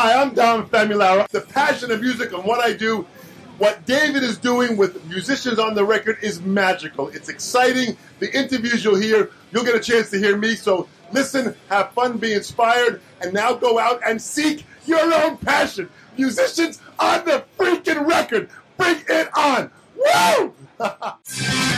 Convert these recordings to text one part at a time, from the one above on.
Hi, I'm Dom Famularo. The passion of music and what I do, what David is doing with musicians on the record is magical. It's exciting. The interviews you'll hear, you'll get a chance to hear me. So listen, have fun, be inspired, and now go out and seek your own passion. Musicians on the freaking record. Bring it on. Woo!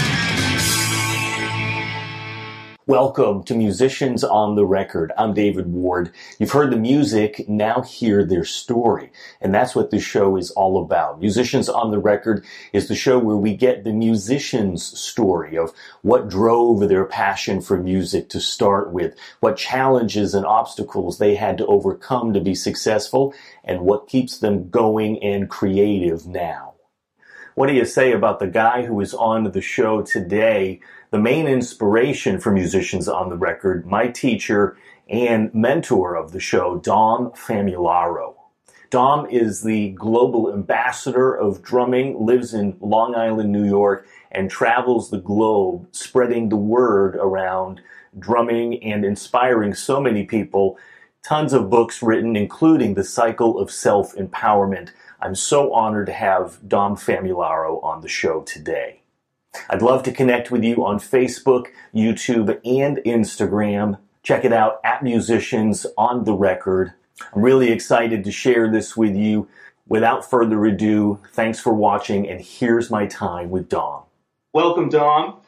Welcome to Musicians on the Record. I'm David Ward. You've heard the music, now hear their story. And that's what this show is all about. Musicians on the Record is the show where we get the musician's story of what drove their passion for music to start with, what challenges and obstacles they had to overcome to be successful, and what keeps them going and creative now. What do you say about the guy who is on the show today? The main inspiration for musicians on the record, my teacher and mentor of the show, Dom Famularo. Dom is the global ambassador of drumming, lives in Long Island, New York, and travels the globe spreading the word around drumming and inspiring so many people. Tons of books written, including The Cycle of Self Empowerment. I'm so honored to have Dom Famularo on the show today. I'd love to connect with you on Facebook, YouTube, and Instagram. Check it out at Musicians on the Record. I'm really excited to share this with you. Without further ado, thanks for watching, and here's my time with Dom. Welcome, Dom.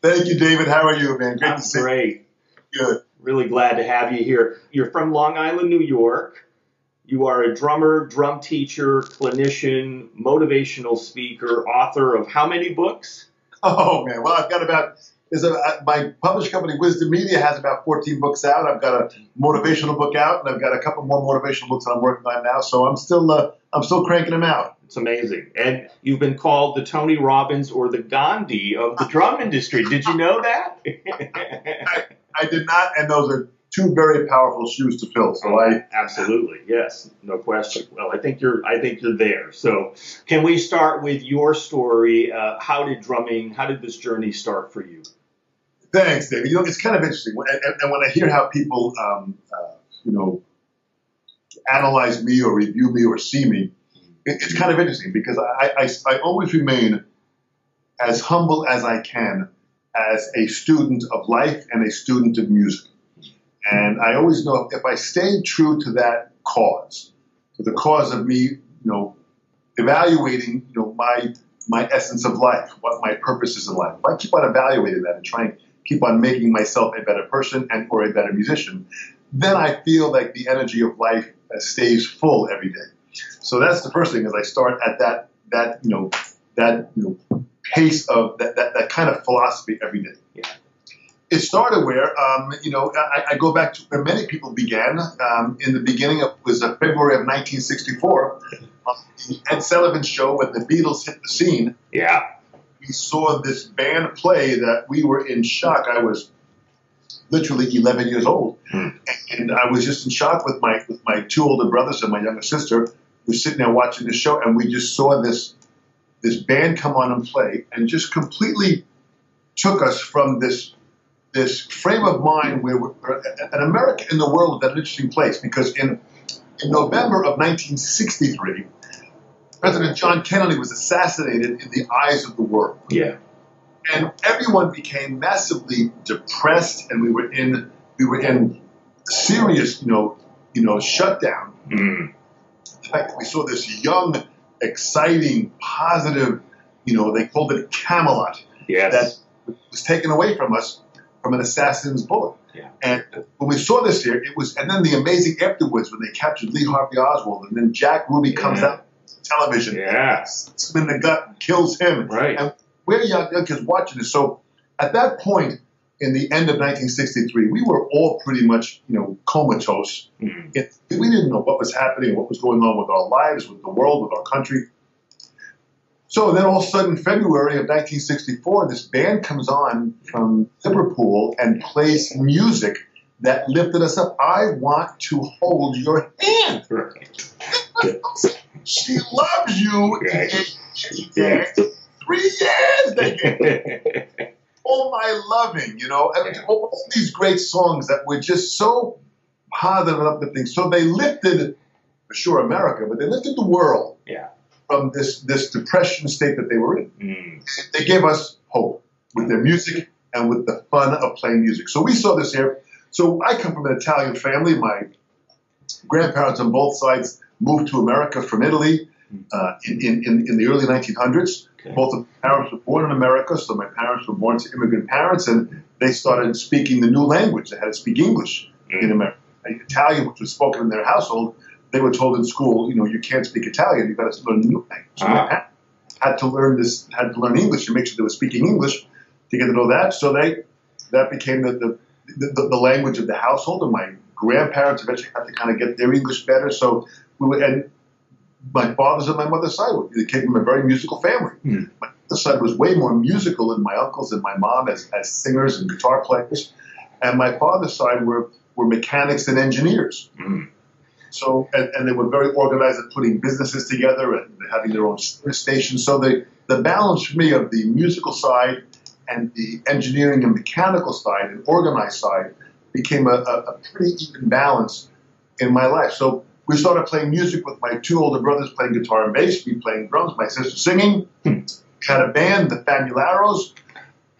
Thank you, David. How are you, man? Great I'm to see great. you. Good. Really glad to have you here. You're from Long Island, New York. You are a drummer, drum teacher, clinician, motivational speaker, author of how many books? Oh man, well I've got about is a, uh, my published company Wizdom Media has about 14 books out. I've got a motivational book out, and I've got a couple more motivational books that I'm working on now. So I'm still uh, I'm still cranking them out. It's amazing, and you've been called the Tony Robbins or the Gandhi of the drum industry. Did you know that? I, I did not, and those are two very powerful shoes to fill. So I absolutely yes, no question. Well, I think you're I think you're there. So can we start with your story? Uh, how did drumming? How did this journey start for you? Thanks, David. You know, it's kind of interesting, and, and when I hear how people, um, uh, you know, analyze me or review me or see me, it, it's kind of interesting because I, I, I always remain as humble as I can as a student of life and a student of music. And I always know if I stay true to that cause, to the cause of me, you know, evaluating, you know, my my essence of life, what my purpose is in life. If I keep on evaluating that and trying keep on making myself a better person and or a better musician, then I feel like the energy of life uh, stays full every day. So that's the first thing is I start at that that you know that you know pace of that that, that kind of philosophy every day. Yeah it started where, um, you know, I, I, go back to where many people began. Um, in the beginning, it was uh, February of 1964, uh, the Ed Sullivan show when the Beatles hit the scene. Yeah. We saw this band play that we were in shock. I was literally 11 years old, hmm. and I was just in shock with my with my two older brothers and my younger sister. We were sitting there watching the show, and we just saw this this band come on and play, and just completely took us from this this frame of mind where an America in the world is an interesting place because in in November of 1963, President John Kennedy was assassinated in the eyes of the world. Yeah. And everyone became massively depressed, and we were in we were in serious, you know, you know, shutdown. Mm. The fact that we saw this young, exciting, positive, you know, they called it Camelot. Yes. That was taken away from us from an assassin's bullet. Yeah. And when we saw this here, it was, and then the amazing afterwards when they captured Lee Harvey Oswald, and then Jack Ruby comes yeah. out television, yes, him in the gut, and kills him, right? And we're young, young kids watching this. So at that point, in the end of 1963, we were all pretty much, you know, comatose. Mm-hmm. It, we didn't know what was happening, what was going on with our lives, with the world, with our country. So then all of a sudden, February of 1964, this band comes on from Liverpool and plays music that lifted us up. I want to hold your hand. she loves you. Yeah. Three years they gave all my loving, you know, and Yeah. all these great songs that were just so positive and uplifting. So they lifted, sure, America, but they lifted the world Yeah. From this this depression state that they were in. Mm. They gave us hope with their music and with the fun of playing music. So we saw this here. So I come from an Italian family. My grandparents on both sides moved to America from Italy uh, in, in, in the early 1900s. Okay. Both of my parents were born in America, so my parents were born to immigrant parents, and they started speaking the new language. They had to speak English in America. Italian, which was spoken in their household, they were told in school, you know, you can't speak Italian, you've got to learn the new language. So Ah. had to learn this, had to learn English to make sure they were speaking English to get to know that. So they, that became the, the, the, the language of the household, and my grandparents eventually had to kind of get their English better. So we were, and my father's and my mother's side, they came from a very musical family. Hmm. My mother's side was way more musical than my uncles and my mom as, as singers and guitar players. And my father's side were, were mechanics and engineers. Mm. So, and, and they were very organized at putting businesses together and having their own stations. So the, the balance for me of the musical side and the engineering and mechanical side and organized side became a, a, a pretty even balance in my life. So we started playing music with my two older brothers playing guitar and bass, me playing drums, my sister singing. Had a band, the Famularos.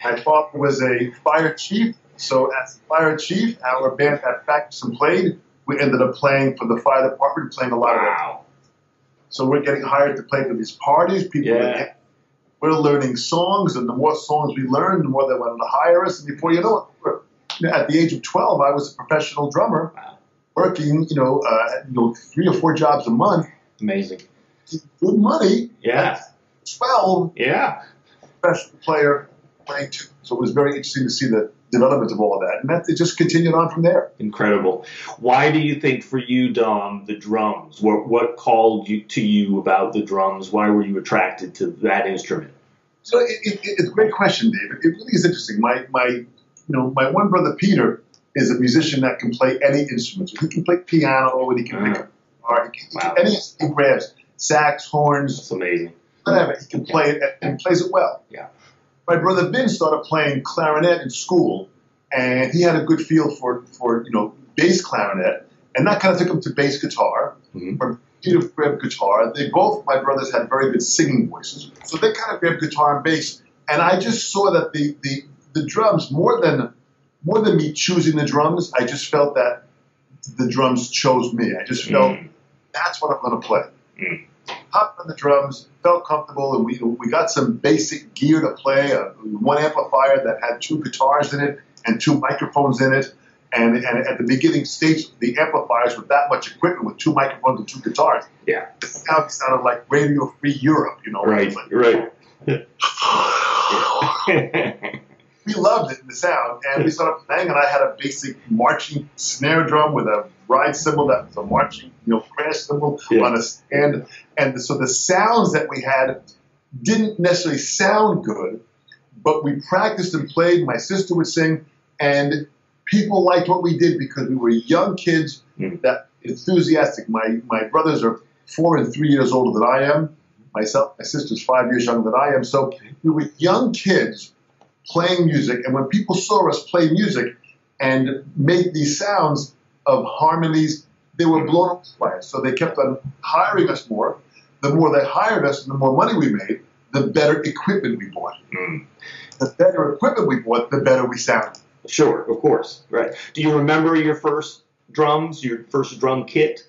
My father was a fire chief, so as fire chief, our band had practiced and played. We ended up playing for the fire department, playing a lot of it. So we're getting hired to play for these parties. People, Yeah. we're learning songs, and the more songs we learn, the more they wanted to hire us. And before you know it, we're, you know, at the age of 12, I was a professional drummer, Wow. working, you know, uh, you know, three or four jobs a month, Amazing. good money. Yeah. 12, Yeah. professional player, playing two. So it was very interesting to see the development of all of that, and that it just continued on from there. Incredible. Why do you think for you, Dom, the drums? What what called you to you about the drums? Why were you attracted to that instrument? So it, it, it's a great question, David. It really is interesting. My my you know my one brother Peter is a musician that can play any instrument. He can play piano, and he can pick Ah. up guitar, he can, he can- Wow. any he grabs sax, horns, That's amazing. whatever. He can play it and plays it well. Yeah. My brother Vin started playing clarinet in school, and he had a good feel for for you know bass clarinet, and that kind of took him to bass guitar. Mhm. Or Peter grabbed guitar. They both my brothers had very good singing voices, so they kind of grabbed guitar and bass. And I just saw that the the the drums more than more than me choosing the drums, I just felt that the drums chose me. I just felt Mm. that's what I'm going to play. Mm. Hopped on the drums, felt comfortable, and we we got some basic gear to play. Uh, one amplifier that had two guitars in it and two microphones in it. And, and at the beginning stage, the amplifiers with that much equipment, with two microphones and two guitars, Yeah. the sound sounded like Radio Free Europe, you know. Right. Right. we loved it, in the sound, and we started playing. And I had a basic marching snare drum with a ride cymbal that was a marching, you know, crash cymbal Yeah. on a stand. And so the sounds that we had didn't necessarily sound good, but we practiced and played. My sister would sing, and people liked what we did because we were young kids Mm. that enthusiastic. My my brothers are four and three years older than I am. Myself, my sister's five years younger than I am. So we were young kids playing music, and when people saw us play music and make these sounds of harmonies, they were blown away by it. So they kept on hiring us more. The more they hired us, and the more money we made, the better equipment we bought. Mm. The better equipment we bought, the better we sounded. Sure, of course. Right. Do you remember your first drums, your first drum kit?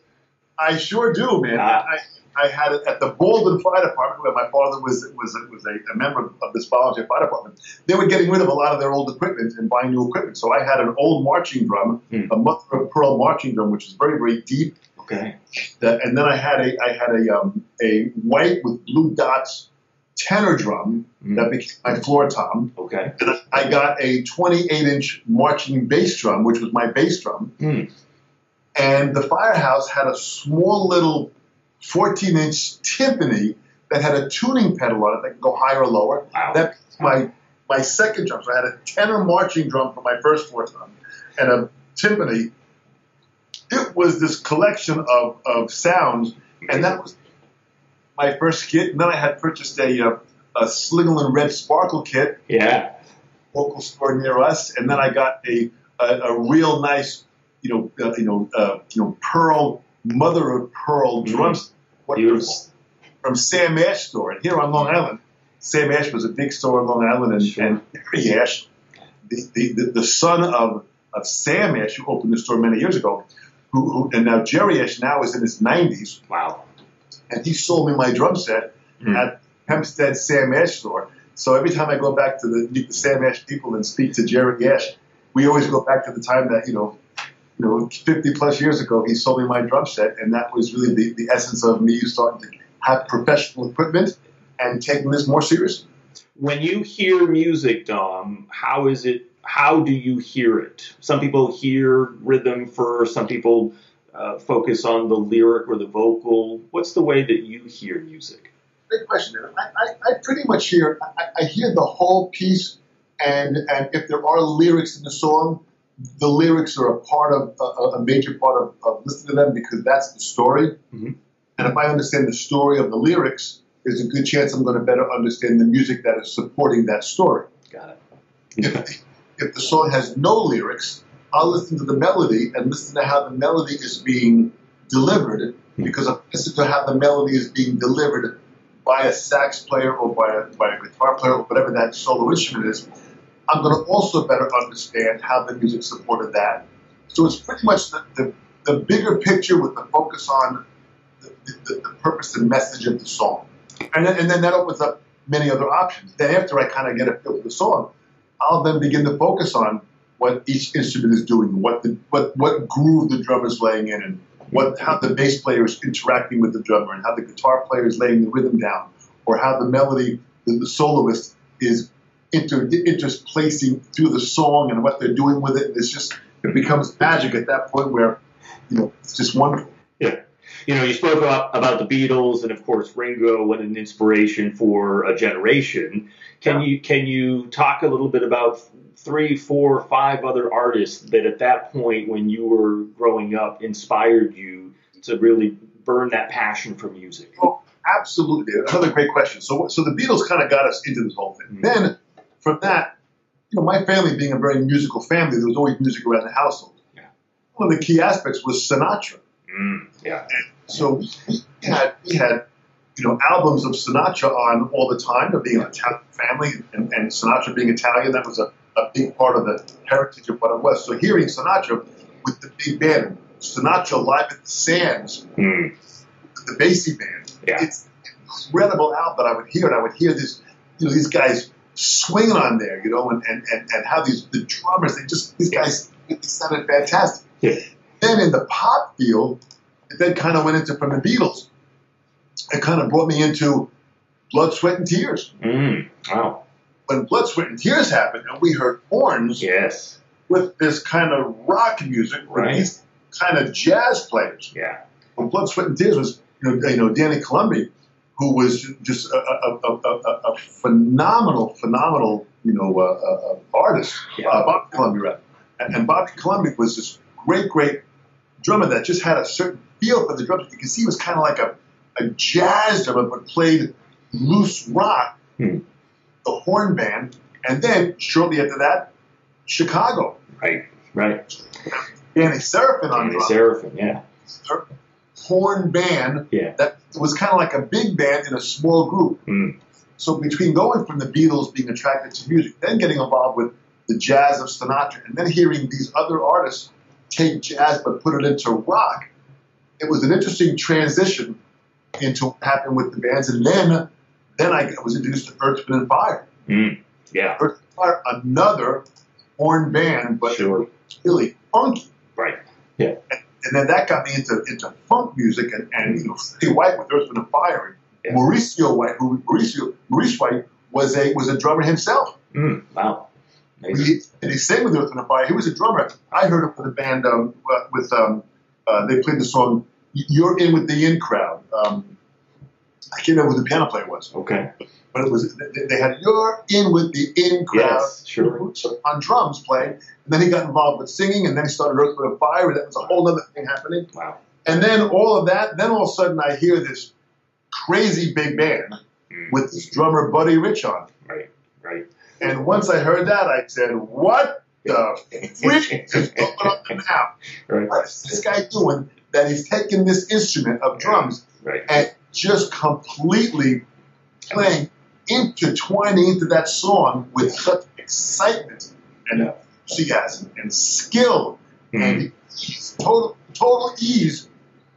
I sure do, man. Ah. I, I had it at the Bolden Fire Department, where my father was was was a, a member of this volunteer fire department. They were getting rid of a lot of their old equipment and buying new equipment. So I had an old marching drum, Hmm. a mother of pearl marching drum, which is very very deep. Okay. That, and then I had a I had a um, a white with blue dots tenor drum Mm. that became my floor tom. Okay. And I got a 28 inch marching bass drum, which was my bass drum. Mm. And the firehouse had a small little 14 inch timpani that had a tuning pedal on it that could go higher or lower. Wow. That's my my second drum. So I had a tenor marching drum for my first four drum and a timpani. It was this collection of, of sounds, and that was my first kit. And then I had purchased a uh, a Slingerland Red Sparkle kit, Yeah. local store near us, and then I got a a, a real nice, you know, uh, you know, uh, you know, pearl mother of pearl Mhm. drums. What- Beautiful. from Sam Ash store, and here on Long Island, Sam Ash was a big store on Long Island, and, Sure. and Jerry Ash, the, the, the, the son of, of Sam Ash, who opened the store many years ago, who, who and now Jerry Ash now is in his 90s, Wow. and he sold me my drum set Mm. at Hempstead Sam Ash store. So every time I go back to the, the Sam Ash people and speak to Jerry Ash, we always go back to the time that you know, you know, 50 plus years ago, he sold me my drum set, and that was really the, the essence of me starting to have professional equipment and taking this more seriously. When you hear music, Dom, how is it? How do you hear it? Some people hear rhythm first. Some people uh, focus on the lyric or the vocal. What's the way that you hear music? Great question. I, I, I pretty much hear I, I hear the whole piece, and and if there are lyrics in the song, the lyrics are a part of a, a major part of, of listening to them because that's the story. Mhm. And if I understand the story of the lyrics, there's a good chance I'm going to better understand the music that is supporting that story. Got it. If, if the song has no lyrics, I'll listen to the melody and listen to how the melody is being delivered because I listen to how the melody is being delivered by a sax player or by a, by a guitar player or whatever that solo instrument is. I'm going to also better understand how the music supported that. So it's pretty much the, the, the bigger picture with the focus on the, the, the purpose and message of the song. And then, and then that opens up many other options. Then after I kind of get a feel for the song, I'll then begin to focus on what each instrument is doing, what the what what groove the drummer is laying in, and what how the bass player is interacting with the drummer, and how the guitar player is laying the rhythm down, or how the melody, the, the soloist is inter, interplacing through the song and what they're doing with it. It's just it becomes magic at that point where you know it's just wonderful. Yeah. You know, you spoke about, about the Beatles and of course Ringo and an inspiration for a generation. Can Yeah. you can you talk a little bit about three, four, five other artists that at that point when you were growing up inspired you to really burn that passion for music? Oh, absolutely. Another great question. So, so the Beatles kind of got us into this whole thing. Mhm. Then, from that, you know, my family being a very musical family, there was always music around the household. Yeah. One of the key aspects was Sinatra. Mm, yeah. So we we had we had you know albums of Sinatra on all the time. Of being an Italian family and, and Sinatra being Italian, that was a, a big part of the heritage of what it was. So hearing Sinatra with the big band, Sinatra live at the Sands, Mm, the Basie band. Yeah. It's an incredible album that I would hear, and I would hear this, you know, these guys swinging on there, you know, and, and, and, and how these the drummers, they just these guys they sounded fantastic. Yeah. Then in the pop field, it then kind of went into from the Beatles. It kind of brought me into Blood, Sweat, and Tears. mm, wow. When Blood, Sweat, and Tears happened, and we heard horns Yes. with this kind of rock music, Right. these kind of jazz players. Yeah. when Blood, Sweat, and Tears was, you know, you know Danny Colomby, who was just a, a, a, a, phenomenal, phenomenal, you know, uh, uh, uh, artist. Yeah. Uh, Bobby Colomby, rather. And, and Bobby Colomby was this great, great drummer that just had a certain feel for the drums. You can see he was kind of like a, a jazz drummer, but played loose rock, Hmm. the horn band, and then shortly after that, Chicago. Right. Right. Danny Seraphine on Danny drums. Seraphine. Yeah. Horn band Yeah. that was kind of like a big band in a small group. Mm. So between going from the Beatles being attracted to music, then getting involved with the jazz of Sinatra, and then hearing these other artists take jazz but put it into rock, it was an interesting transition into what happened with the bands. And then, then I was introduced to Earth, Wind, and Fire. Mm. Yeah. Earth, Wind, and Fire, another horn band, but Sure. really funky. Right. and then that got me into into funk music and, and you know Freddie White with Earth Wind and Fire and Mauricio White who Mauricio Maurice White was a was a drummer himself. Mm. Wow. He, and he sang with Earth Wind and Fire. He was a drummer. I heard him with a band um, uh, with um, uh, they played the song "You're In with the In Crowd." Um, I can't remember who the piano player was, Okay. But it was they, had "You're In with the In Crowd." Yes. Sure. On drums playing, and then he got involved with singing, and then he started Earth, Wind, and Fire, and that was a whole other thing happening. Wow. And then all of that, then all of a sudden I hear this crazy big band Mm. with this drummer Buddy Rich on. Right. Right. And once I heard that, I said, "What the freak is going on now? Right. What is this guy doing that he's taking this instrument of drums Right. and just completely playing, intertwining into that song with such excitement and Yeah. enthusiasm and skill Mm. and ease, total, total ease.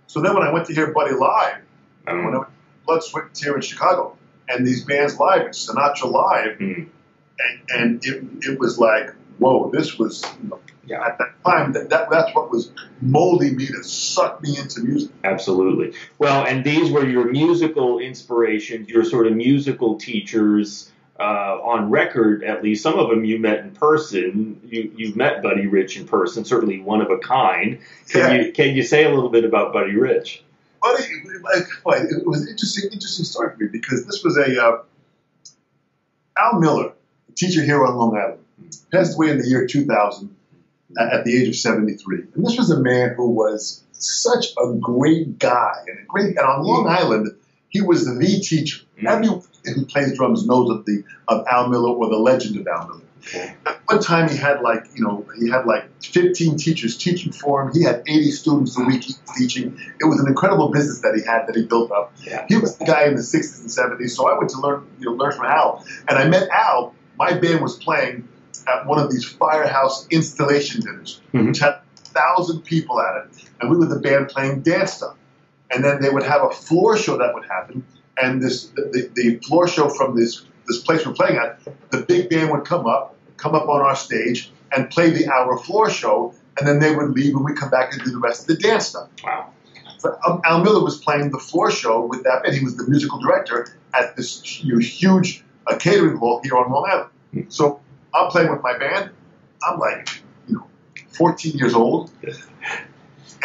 So then when I went to hear Buddy live, when I went to Blood, Sweat, and Tear in Chicago, and these bands live, and Sinatra live, mm. and, and it, it was like, whoa, this was, Yeah. at that time, that, that, that's what was molding me to suck me into music. Absolutely. Well, and these were your musical inspirations, your sort of musical teachers uh, on record, at least. Some of them you met in person. You, you've met Buddy Rich in person, certainly one of a kind. Can Yeah. you can you say a little bit about Buddy Rich? Buddy, it, like, it was an interesting, interesting story for me because this was a uh, Al Miller, a teacher here on Long Island, passed away in the year 2000 at, the age of 73. And this was a man who was such a great guy and a great. And on Long Island, he was the teacher. Mm. Everyone who plays drums knows of the of Al Miller or the legend of Al Miller. At one time, he had like you know he had like 15 teachers teaching for him. He had 80 students a week teaching. It was an incredible business that he had that he built up. Yeah. He was the guy in the 60s and 70s. So I went to learn you know learn from Al, and I met Al. My band was playing at one of these firehouse installation dinners, Mhm. which had a thousand people at it, and we were the band playing dance stuff. And then they would have a floor show that would happen, and this the, the floor show from this this place we're playing at, the big band would come up, come up on our stage, and play the hour floor show, and then they would leave, and we come back and do the rest of the dance stuff. Wow. But um, Al Miller was playing the floor show with that band. He was the musical director at this know, huge uh, catering hall here on Long Island. So I'm playing with my band. I'm like, you know, 14 years old.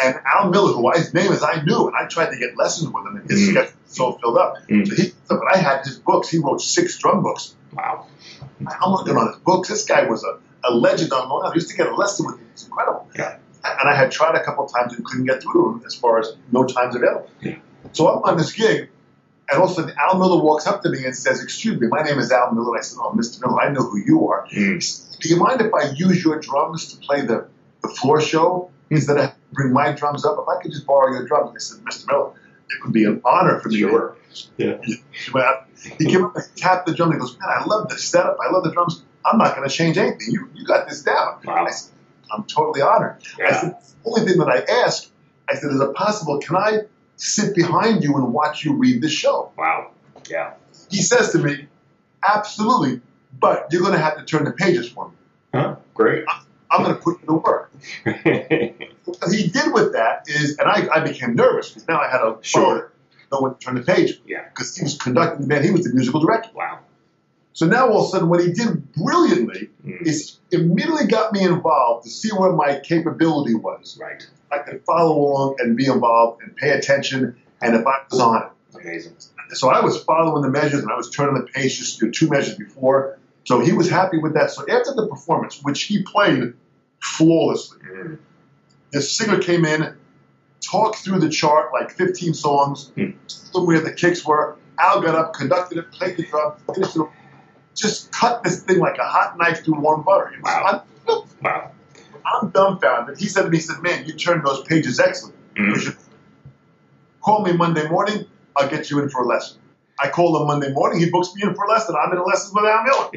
And Al Miller, who I, his name is I knew, and I tried to get lessons with him, and his Mm. schedule was so filled up. Mm. So he, but I had his books. He wrote six drum books. Wow. I'm looking on his books. This guy was a, a legend on Long Island. I used to get a lesson with him. It's incredible. Yeah. And I had tried a couple times and couldn't get through to him as far as no times available. Yeah. So I'm on this gig, and all of a sudden Al Miller walks up to me and says, "Excuse me, my name is Al Miller." I said, "Oh, Mr. Miller, I know who you are. Mm. Do you mind if I use your drums to play the, the floor show instead of bring my drums up? If I could just borrow your drums?" I said, "Mr. Miller, it would be an honor for me." to Sure. Yeah. He came up and tapped the drum. And he goes, "Man, I love the setup. I love the drums. I'm not going to change anything. You you got this down." Wow. I said, "I'm totally honored." Yeah. I said, "The only thing that I ask," I said, "Is it possible? Can I sit behind you and watch you read the show?" Wow. Yeah. He says to me, "Absolutely, but you're going to have to turn the pages for me. Huh? Great. I'm going to put you to work." What he did with that is, and I, I became nervous because now I had to Sure. no one to turn the page yeah. because he was conducting the band. He was the musical director. Wow. So now all of a sudden, what he did brilliantly Mm. is immediately got me involved to see where my capability was. Right. I could follow along and be involved and pay attention, and if I was on it. Amazing. So I was following the measures and I was turning the page just you know, two measures before. So he was happy with that. So after the performance, which he played flawlessly, Mm. the singer came in, talked through the chart like 15 songs, told where the kicks were. Al got up, conducted it, played the drum, finished it, just cut this thing like a hot knife through warm butter. It was Wow. un- Wow. I'm dumbfounded. He said to me, he said, man, you turned those pages excellent. You Mm. should call me Monday morning. I'll get you in for a lesson. I call him Monday morning. He books me in for a lesson. I'm in a lesson with Al Miller.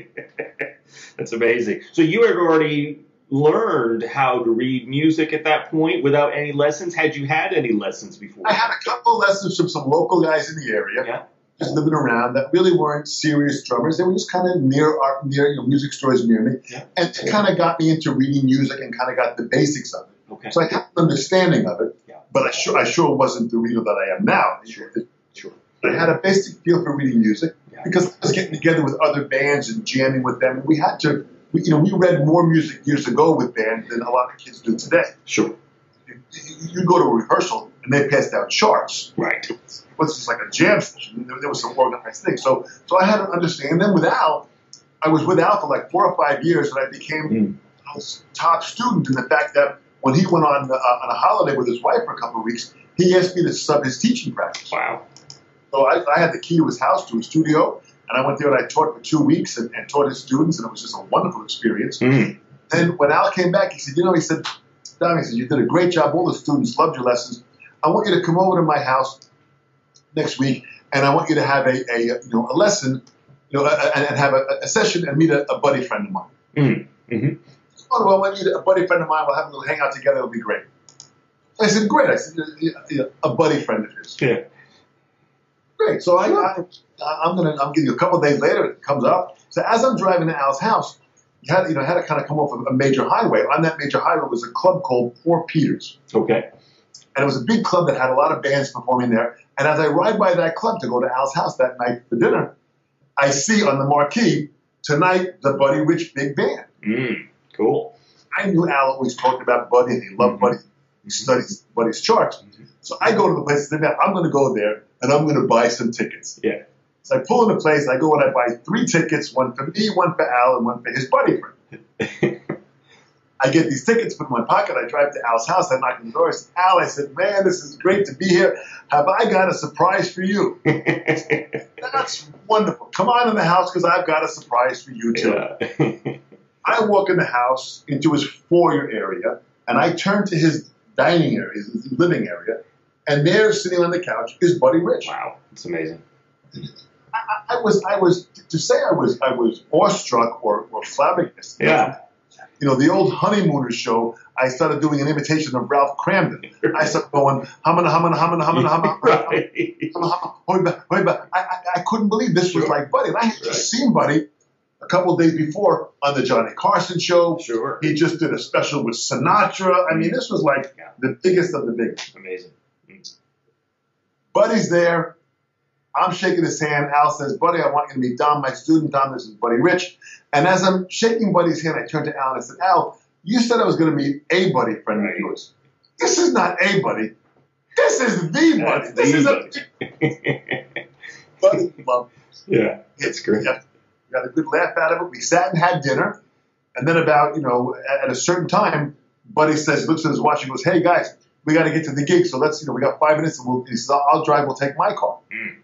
That's amazing. So you had already learned how to read music at that point without any lessons? Had you had any lessons before? I had a couple of lessons from some local guys in the area, Yeah. Just living around, that really weren't serious drummers. They were just kind of near our, near you know, music stores near me, Yeah. and it kind of got me into reading music and kind of got the basics of it. Okay. So I had an understanding of it, Yeah. but I sure I sure wasn't the reader that I am now. Sure. Sure. I had a basic feel for reading music Yeah. because I was getting together with other bands and jamming with them. And we had to, we, you know, we read more music years ago with bands than a lot of kids do today. Sure. You, you go to a rehearsal and they passed out charts. Right. It was just like a jam session. There, there was some organized thing. So, so I had to understand. And then with I was with Al for like four or five years, and I became Mm. Al's top student in the fact that when he went on uh, on a holiday with his wife for a couple of weeks, he asked me to sub his teaching practice. Wow. So I, I had the key to his house, to his studio, and I went there and I taught for two weeks and, and taught his students, and it was just a wonderful experience. Mm. Then when Al came back, he said, you know, he said, Dom, he said, you did a great job. All the students loved your lessons. I want you to come over to my house next week, and I want you to have a, a you know a lesson, you know, a, a- and have a, a session and meet a, a buddy friend of mine. Mm. hmm Oh, well, when you a buddy friend of mine, we'll have a little hangout together. It'll be great. I said, great. I said, "Yeah, yeah, a buddy friend of his. Yeah. Great. So I, I, I'm gonna, I'm giving you a couple of days later. It comes up. So as I'm driving to Al's house, you had, you know, I had to kind of come off of a major highway. On that major highway was a club called Poor Peters, Okay. And it was a big club that had a lot of bands performing there. And as I ride by that club to go to Al's house that night for dinner, I see on the marquee tonight the Buddy Rich Big Band. Mm. Cool. I knew Al always talked about Buddy and he loved Buddy. He studies Buddy's charts. So I go to the place and say, "Now, I'm going to go there and I'm going to buy some tickets. Yeah. So I pull in the place, I go and I buy three tickets, one for me, one for Al, and one for his buddy friend. I get these tickets, put in my pocket, I drive to Al's house, I knock on the door, I said, Al, I said, man, this is great to be here. Have I got a surprise for you? That's wonderful. Come on in the house because I've got a surprise for you too. yeah. I walk in the house into his foyer area, and I turn to his dining area, his living area, and there, sitting on the couch, is Buddy Rich. wow. It's amazing. I, I was, I was to say I was, I was awestruck or, or flabbergasted. Yeah. You know, the old Honeymooners show. I started doing an imitation of Ralph Kramden. I started going humana humana humana humana humana. right. I, I, I couldn't believe this was like Buddy. And I had Right. just seen Buddy a couple of days before on the Johnny Carson show. Sure. He just did a special with Sinatra. I mean, this was like Yeah. the biggest of the biggest. Amazing. Mm. Buddy's there. I'm shaking his hand. Al says, Buddy, I want you to meet Dom, my student. Dom, this is Buddy Rich. And as I'm shaking Buddy's hand, I turn to Al and I said, Al, you said I was going to meet a buddy friend Right. of yours. This is not a buddy. This is the buddy. That's This the is buddy. a buddy. Well, yeah. it's great. We got, we got a good laugh out of it. We sat and had dinner. And then about, you know, at, a certain time, Buddy says, looks at his watch and goes, hey, guys, we got to get to the gig. So let's, you know, we got five minutes and we'll, he says, I'll, I'll drive. We'll take my car. Mm.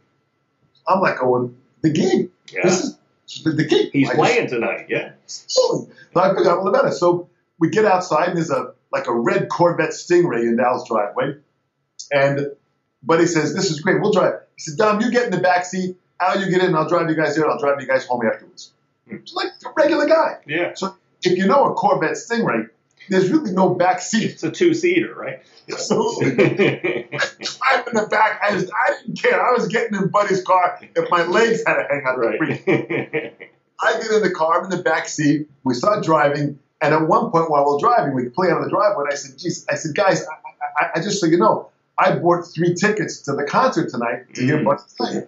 I'm like going, the gig. Yeah. This is the, the. He's I just- playing tonight. Yeah. so I forgot all about it. So we get outside and there's a like a red Corvette Stingray in Al's driveway. And Buddy says, This is great, we'll drive. He said, Dom, you get in the back seat, Al, you get in, I'll drive you guys there, and I'll drive you guys home afterwards. Hmm. Like a regular guy. Yeah. So if you know a Corvette Stingray, there's really no back seat. It's a two seater, right? Absolutely. I'm in the back. I, just, I didn't care. I was getting in Buddy's car if my legs had to hang out right. I get in the car, I'm in the back seat. We start driving, and at one point while we're driving, we play out of the driveway. And I said, "Geez," I said, guys, I, I, I just so you know, I bought three tickets to the concert tonight to hear Mm. Buddy play."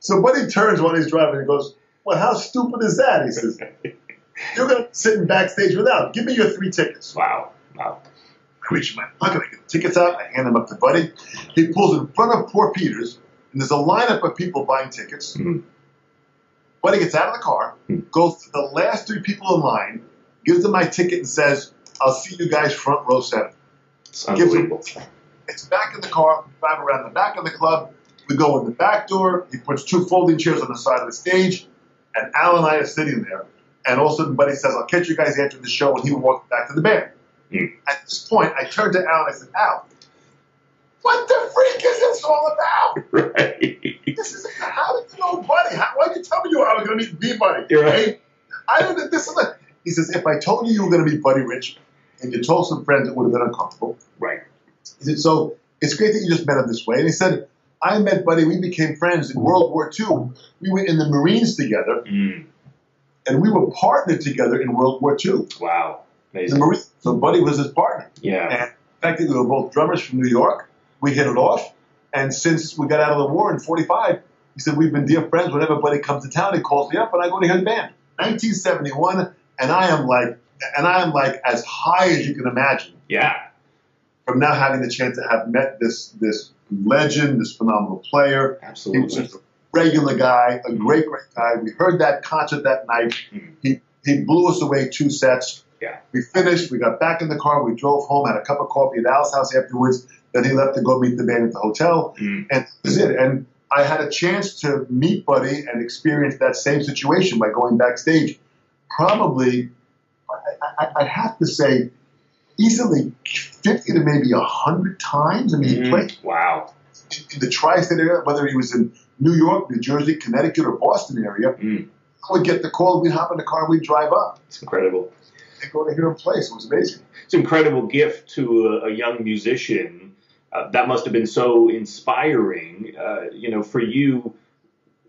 So Buddy turns while he's driving and goes, "Well, how stupid is that?" He says, "You're going to sit in backstage without. Give me your three tickets." wow. Wow. I reach in my pocket, I get the tickets out, I hand them up to Buddy. He pulls in front of Poor Peter's, and there's a lineup of people buying tickets. Mhm. Buddy gets out of the car, Hmm. goes to the last three people in line, gives them my ticket, and says, I'll see you guys front row seven. It's unbelievable. It's back in the car, we drive around the back of the club, we go in the back door, he puts two folding chairs on the side of the stage, and Al and I are sitting there. And all of a sudden, Buddy says, I'll catch you guys after the show, and he walked back to the band. Hmm. At this point, I turned to Al and I said, Al, what the freak is this all about? Right. This is how did you know Buddy? How, why'd you tell me you I was going to meet the Buddy? You're right. Hey, I don't. This is a, he says, if I told you you were going to meet Buddy Rich and you told some friends, it would have been uncomfortable. Right. He said, so it's great that you just met him this way. And he said, I met Buddy. We became friends in World War II. We were in the Marines together, Mm. And we were partnered together in World War II. Wow. Amazing. Marines. So Buddy was his partner. Yeah. And the fact that we were both drummers from New York, we hit it off. And since we got out of the war in 45, he said, we've been dear friends. Whenever Buddy comes to town, he calls me up and I go to hear the band. 1971, and I am like, and I am like as high as you can imagine Yeah. from now having the chance to have met this, this legend, this phenomenal player. He was Absolutely. just a regular guy, a great, great guy. We heard that concert that night. Mhm. He, he blew us away two sets. Yeah. We finished. We got back in the car. We drove home. Had a cup of coffee at Al's house afterwards. Then he left to go meet the band at the hotel, Mm. and that was it. And I had a chance to meet Buddy and experience that same situation by going backstage. Probably, I, I, I'd have to say, easily 50 to maybe 100 times. I mean, he Mm, played wow. in, the tri-state area, whether he was in New York, New Jersey, Connecticut, or Boston area. Mm, I would get the call, we'd hop in the car, and we'd drive up it's incredible. and go to hear him play. So it was amazing. It's an incredible gift to a, a young musician. Uh, that must have been so inspiring. Uh, you know, for you,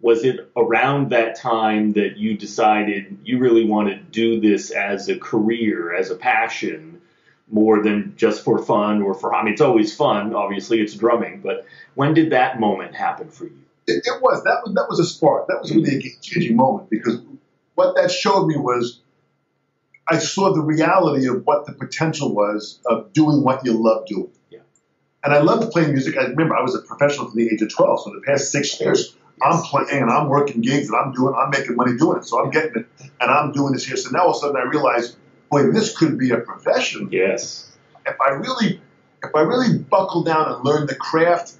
was it around that time that you decided you really want to do this as a career, as a passion, more than just for fun or for? I mean, it's always fun. Obviously, it's drumming. But when did that moment happen for you? It, it was that was that was a spark. That was really a game changing moment because what that showed me was I saw the reality of what the potential was of doing what you love doing. Yeah. And I loved playing music. I remember I was a professional from the age of twelve. So the past six years, I'm playing and I'm working gigs and I'm doing, I'm making money doing it. So I'm getting it and I'm doing this here. So now all of a sudden I realize, boy, this could be a profession Yes. if I really, if I really buckle down and learn the craft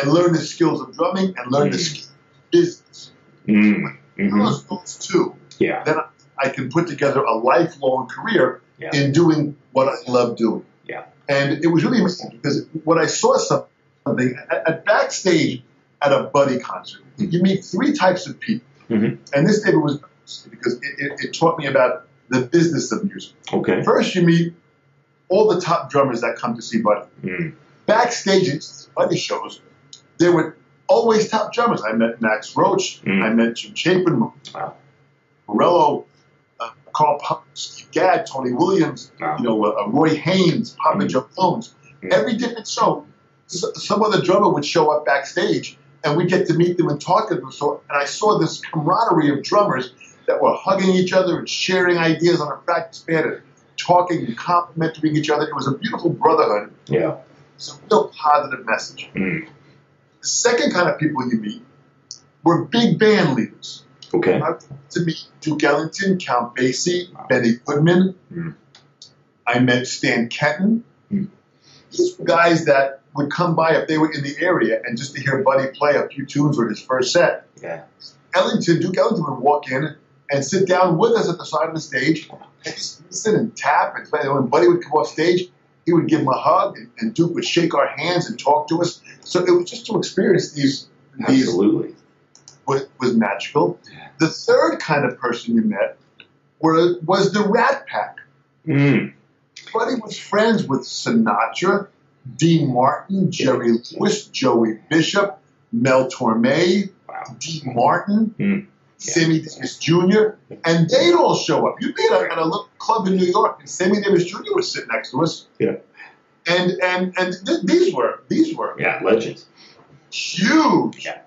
and learn the skills of drumming and learn the Mm. skills of business, Mm, hmm those, those two, Yeah. then I can put together a lifelong career Yeah. in doing what I love doing. Yeah. And it was really amazing because when I saw something at, at backstage at a buddy concert, Mm. you meet three types of people. Mhm. And this David was because it, it, it taught me about the business of music. Okay. First, you meet all the top drummers that come to see Buddy. Mm, Backstage at Buddy shows, there were always top drummers. I met Max Roach, Mm. I met Jim Chapin, Wow. Morello, uh, Carl Pop, Steve Gadd, Tony Williams, Wow. you know, uh, Roy Haynes, Papa Mm. Joe Jones. Mm. Every different show, s- some other drummer would show up backstage, and we'd get to meet them and talk to them. So, and I saw this camaraderie of drummers that were hugging each other and sharing ideas on a practice pad and talking and complimenting each other. It was a beautiful brotherhood. Yeah. It's a real positive message. Mm, The second kind of people you meet were big band leaders. okay. I to meet Duke Ellington, Count Basie, Benny Goodman. Mm. I met Stan Kenton. Mm. These were guys that would come by if they were in the area and just to hear Buddy play a few tunes or his first set. Yeah. Ellington, Duke Ellington would walk in and sit down with us at the side of the stage and just listen and tap. And when Buddy would come off stage, he would give him a hug, and, and Duke would shake our hands and talk to us. So it was just to experience these these Absolutely. was, was magical. Yeah. The third kind of person you met were, was the Rat Pack. Mm, Buddy was friends with Sinatra, Dean Martin, Jerry Lewis, Joey Bishop, Mel Torme, wow. Dean Martin, Mm. Sammy Davis Jr., and they'd all show up. You'd be at a, at a club in New York, and Sammy Davis Jr. was sitting next to us. Yeah. And and and th- these were these were Yeah. Legends. huge Yeah.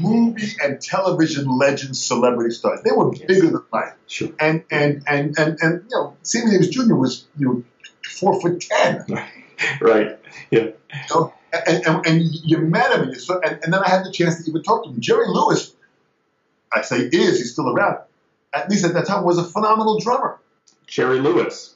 movie and television legends, celebrity stars. They were Yes. bigger than life. Sure. And and and and and you know, Sammy Davis Jr. was you know four foot ten. right. Yeah. You know? And, and, and you met him, and, and, and then I had the chance to even talk to him. Jerry Lewis, I say is, he's still around. At least at that time, was a phenomenal drummer. Jerry Lewis.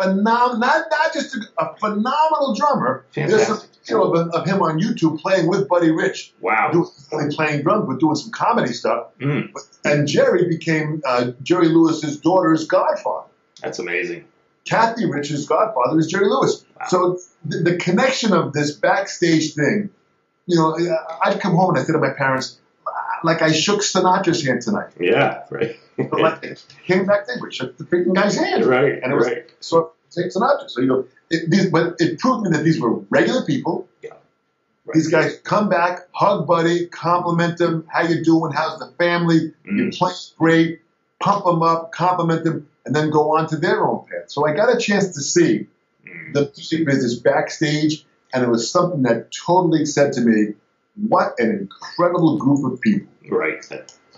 Phenom- not, not just a, a phenomenal drummer. There's some Fantastic. video of, of him on YouTube playing with Buddy Rich, Wow. doing, playing drums, but doing some comedy stuff. Mm, And Jerry became uh, Jerry Lewis's daughter's godfather. that's amazing. Cathy Rich's godfather is Jerry Lewis. Wow. So the, the connection of this backstage thing, you know, I'd come home and I said to my parents, like I shook Sinatra's hand tonight. Yeah. Right. But like came back there, we shook the freaking guy's hand. right. And it was right. so Frank Sinatra. So you know, it, these, but it proved me that these were regular people. Yeah. Right. These guys come back, hug buddy, compliment them. How you doing? How's the family? You Mm, play great. Pump them up, compliment them, and then go on to their own path. So I got a chance to see mm. the music business backstage, and it was something that totally said to me, "What an incredible group of people! Right.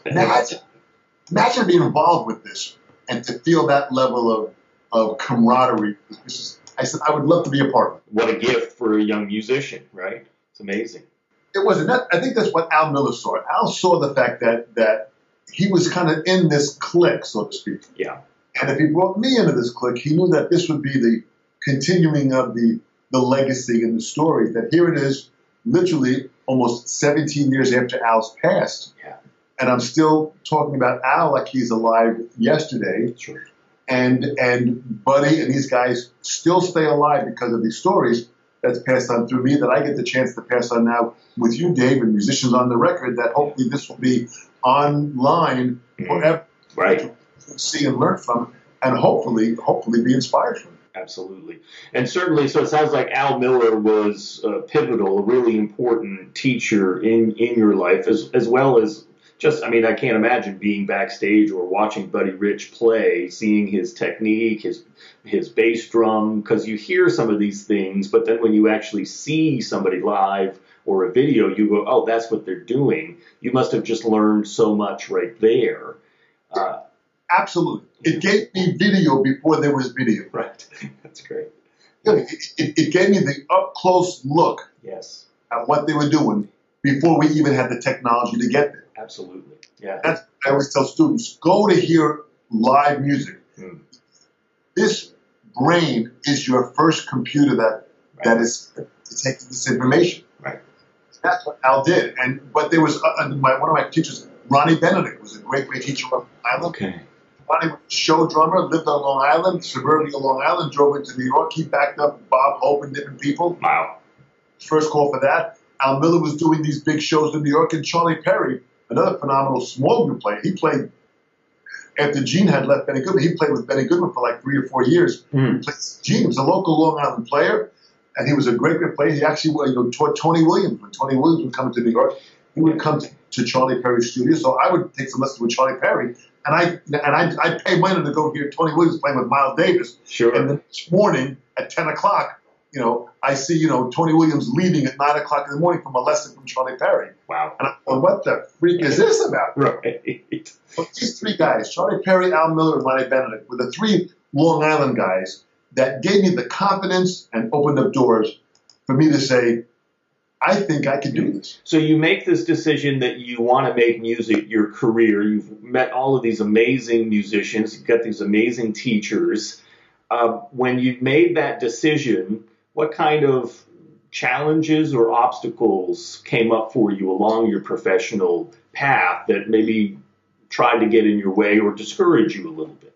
Imagine, imagine being involved with this and to feel that level of of camaraderie. This is, I said, I would love to be a part of it. What a gift for a young musician, right? It's amazing. It wasn't. I think that's what Al Miller saw. Al saw the fact that that he was kind of in this clique, so to speak. Yeah. And if he brought me into this clique, he knew that this would be the continuing of the the legacy and the story. That here it is, literally almost 17 years after Al's passed. Yeah. And I'm still talking about Al like he's alive yesterday. Sure. And and Buddy and these guys still stay alive because of these stories that's passed on through me that I get the chance to pass on now with you, Dave, and musicians on the record. That hopefully this will be online mm-hmm. forever. Right. See and learn from, and hopefully, hopefully, be inspired from. Absolutely. And certainly, so it sounds like Al Miller was a pivotal, a really important teacher in, in your life, as, as well as just, I mean, I can't imagine being backstage or watching Buddy Rich play, seeing his technique, his, his bass drum, because you hear some of these things, but then when you actually see somebody live or a video, you go, oh, that's what they're doing. You must have just learned so much right there. Uh, Absolutely. It gave me video before there was video. right. That's great. It, it, it gave me the up close look Yes. at what they were doing before we even had the technology to get there. Absolutely. Yeah. That's I always tell students: go to hear live music. Hmm. This brain is your first computer that that is taking this information. Right. That's what Al did. And but there was uh, my, one of my teachers, Ronnie Benedict, was a great, great teacher on Island. Okay. Ronnie was a show drummer, lived on Long Island, suburbia Long Island, drove into New York. He backed up Bob Hope and different people. Wow. First call for that. Al Miller was doing these big shows in New York, and Charlie Perry, another phenomenal small group player. He played after Gene had left Benny Goodman. He played with Benny Goodman for like three or four years. Mm. Gene was a local Long Island player, and he was a great, great player. He actually you know, taught Tony Williams when Tony Williams would come to New York. He would come to, to Charlie Perry's studio, so I would take some lessons with Charlie Perry, and I and I I pay money to go hear Tony Williams playing with Miles Davis. Sure. And the next morning at 10 o'clock, you know, I see, you know, Tony Williams leaving at 9 o'clock in the morning from a lesson from Charlie Perry. wow. And I'm going, what the freak is this about? Right. But these three guys, Charlie Perry, Al Miller, and Ronnie Benedict, were the three Long Island guys that gave me the confidence and opened up doors for me to say, I think I can do this. So you make this decision that you want to make music your career. You've met all of these amazing musicians. You've got these amazing teachers. Uh, when you made that decision, what kind of challenges or obstacles came up for you along your professional path that maybe tried to get in your way or discourage you a little bit?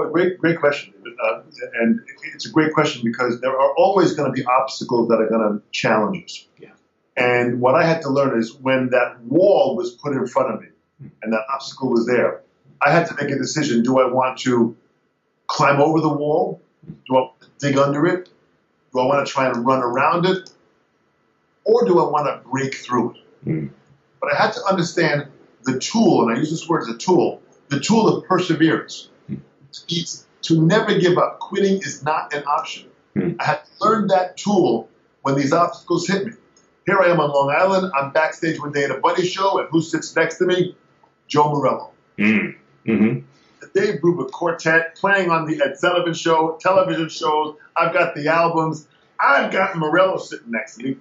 Well, great, great question. Uh, and it's a great question because there are always going to be obstacles that are going to challenge us. Yeah. And what I had to learn is when that wall was put in front of me and that obstacle was there, I had to make a decision. Do I want to climb over the wall? Do I want to dig under it? Do I want to try and run around it? Or do I want to break through it? Mm. But I had to understand the tool, and I use this word as a tool, the tool of perseverance. It's to never give up. Quitting is not an option. Hmm. I had to learn that tool when these obstacles hit me. Here I am on Long Island. I'm backstage one day at a buddy show, and who sits next to me? Joe Morello. Mm. hmm The Dave Brubeck Quartet playing on the Ed Sullivan Show, television shows. I've got the albums. I've got Morello sitting next to me.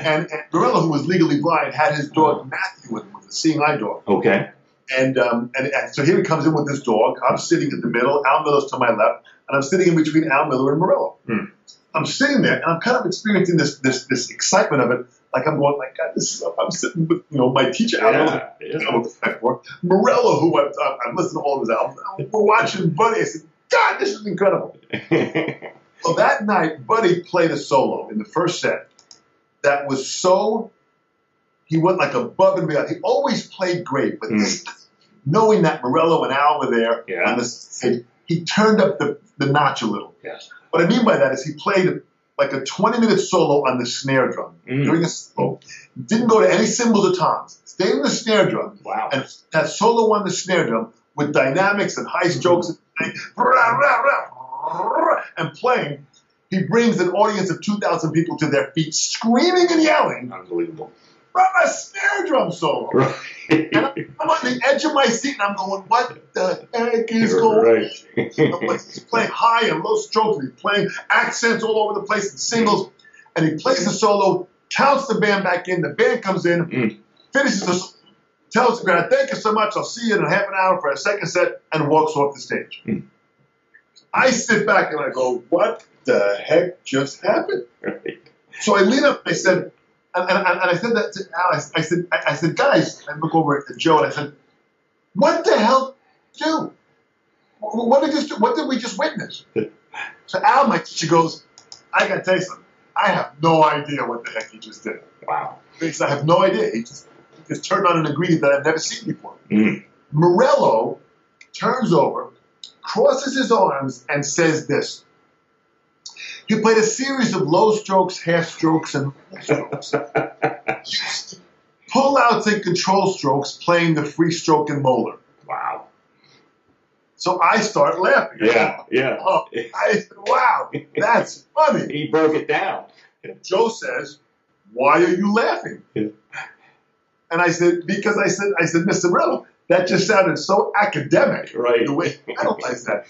And, and Morello, who was legally blind, had his dog Matthew with him, with a seeing eye dog. Okay. And, um, and, and so here he comes in with this dog. I'm sitting in the middle. Al Miller's to my left, and I'm sitting in between Al Miller and Morello. Hmm. I'm sitting there, and I'm kind of experiencing this this this excitement of it. Like I'm going, like God, this is. I'm sitting with you know my teacher Al Miller, Yeah. you with respect for Morello, who I've, I've listened to all of his albums. We're watching Buddy. I said, God, this is incredible. So that night, Buddy played a solo in the first set that was so. He went like above and beyond. He always played great, but this, knowing that Morello and Al were there Yeah. on the stage, he turned up the, the notch a little. Yes. What I mean by that is he played like a 20 minute solo on the snare drum Mm. during a solo. Didn't go to any cymbals or toms. Stayed in the snare drum. Wow. And that solo on the snare drum with dynamics and high strokes and, and playing, he brings an audience of 2,000 people to their feet, screaming and yelling Unbelievable. From a snare drum solo. Right. And I'm, I'm on the edge of my seat and I'm going, what the heck is going on? right. He's playing high and low strokes, he's playing accents all over the place and singles, and he plays the solo, counts the band back in, the band comes in, Mm. finishes the tells the crowd, thank you so much, I'll see you in a half an hour for a second set, and walks off the stage. Mm. I sit back and I go, what the heck just happened? Right. So I lean up and I said, and, and, and I said that to Al. I, said, I, I said, guys, I look over at Joe and I said, what the hell did do? What what did this? What did we just witness? So Al, my teacher goes, I got to tell you something. I have no idea what the heck he just did. Wow. Because I have no idea. He just, he just turned on an ingredient that I've never seen before. Mm. Morello turns over, crosses his arms, and says this. He played a series of low strokes, half strokes, and strokes. Pull outs and control strokes, playing the free stroke and Moeller. Wow. So I start laughing. Yeah. Yeah. Oh, I said, wow, that's funny. He broke it down. Joe says, "Why are you laughing?" Yeah. And I said, "Because I said, I said, Mr. Morello, that just sounded so academic. Right. The way he analyzed that."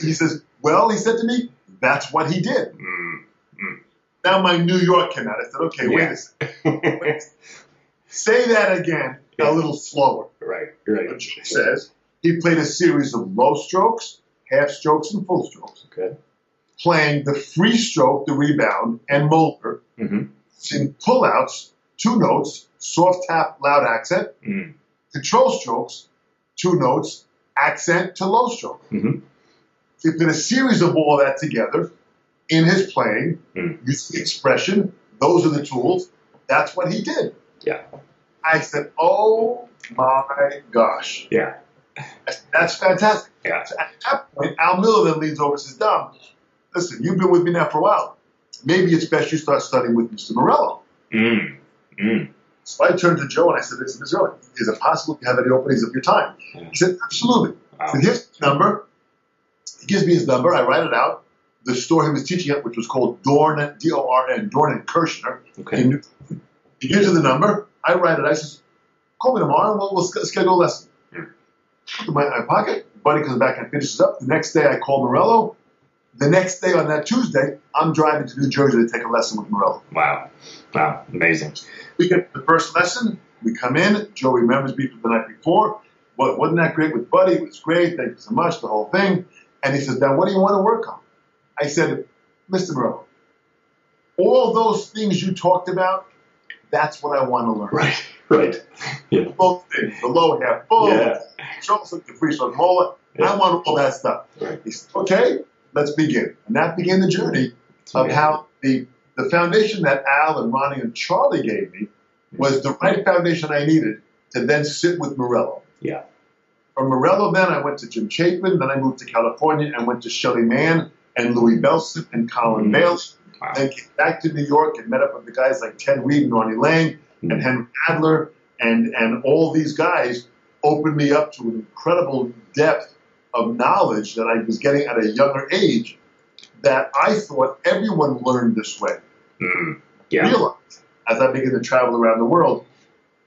He says, "Well," he said to me, "That's what he did." Mm. Now my New York came out. I said, "Okay, wait a second. Say that again, a little slower." right. Right. Joe says he played a series of low strokes, half strokes, and full strokes, Okay. playing the free stroke, the rebound, and Moeller. Mm-hmm. in pullouts, two notes, soft tap, loud accent, Mm. control strokes, two notes, accent to low stroke. Mhm. So he put a series of all that together in his playing, Mm. using expression. Those are the tools. That's what he did. Yeah. I said, "Oh my gosh, Yeah. that's, that's fantastic." Yeah. So at that point, Al Miller then leans over and says, "Dom, listen, you've been with me now for a while. Maybe it's best you start studying with Mr. Morello." Mm. Mm. So I turned to Joe and I said, Listen, Mr. Owen, is it possible to have any openings of your time? Yeah. He said, Absolutely. Wow. So here's his number. He gives me his number. I write it out. The store he was teaching at, which was called Dorn, D O R N, Dorn and Kirschner. Okay. New- He gives me the number. I write it. I says, Call me tomorrow and we'll, we'll schedule a lesson. Put it in my, my pocket. Buddy comes back and finishes up. The next day, I call Morello. The next day, on that Tuesday, I'm driving to New Jersey to take a lesson with Morello. Wow. Wow. Amazing. We get the first lesson. We come in. Joe remembers me from the night before. What, wasn't that great with Buddy? It was great. Thank you so much. The whole thing. And he says, "Now, what do you want to work on?" I said, "Mr. Morello, all those things you talked about, that's what I want to learn. Right. Right. Yeah. Both things, the low half full, Yeah. short the free stroke Moeller. I want all that stuff." Right. He said, "Okay, let's begin." And that began the journey of how the the foundation that Al and Ronnie and Charlie gave me was the right foundation I needed to then sit with Morello. Yeah. From Morello, then I went to Jim Chapin. Then I moved to California and went to Shelly Manne and Louie Bellson and Colin. Bailey. Wow. Then came back to New York and met up with the guys like Ted Reed and Ronnie Lang and Mhm. Henry Adler and and all these guys opened me up to an incredible depth of knowledge that I was getting at a younger age that I thought everyone learned this way. Mm. Yeah. Realized as I began to travel around the world,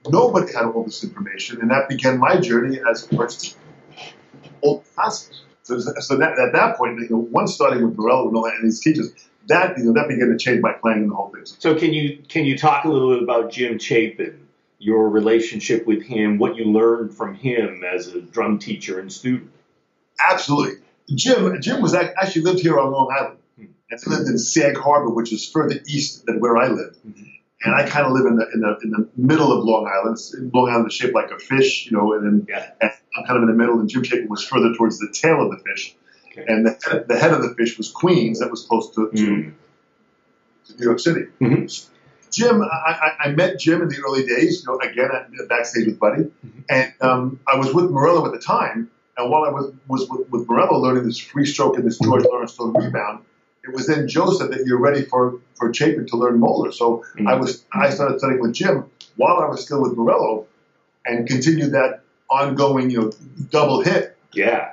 nobody had all this information, and that began my journey as a first old classics. So, so that, at that point, you know, once starting with Morello and all that, and his teachers, that you know, that began to change my playing and the whole thing. So can you can you talk a little bit about Jim Chapin, your relationship with him, what you learned from him as a drum teacher and student? Absolutely. Jim, Jim was actually lived here on Long Island. Hmm. And he lived in Sag Harbor, which is further east than where I live. Mhm. And I kind of live in the, in the in the middle of Long Island. Long Island is shaped like a fish, you know, and then Yeah. and I'm kind of in the middle. And Jim Chapin was further towards the tail of the fish, Okay. and the head, the head of the fish was Queens, that was close to, to, Mm. to New York City. Mhm. Jim, I, I, I met Jim in the early days, you know, again at, backstage with Buddy, Mhm. and um, I was with Morello at the time. And while I was was with, with Morello learning this free stroke and this George Lawrence Stone rebound, it was then Joe said that you're ready for for Chapin to learn Moeller. So Mhm. I was I started studying with Jim while I was still with Morello, and continued that ongoing you know double hit Yeah.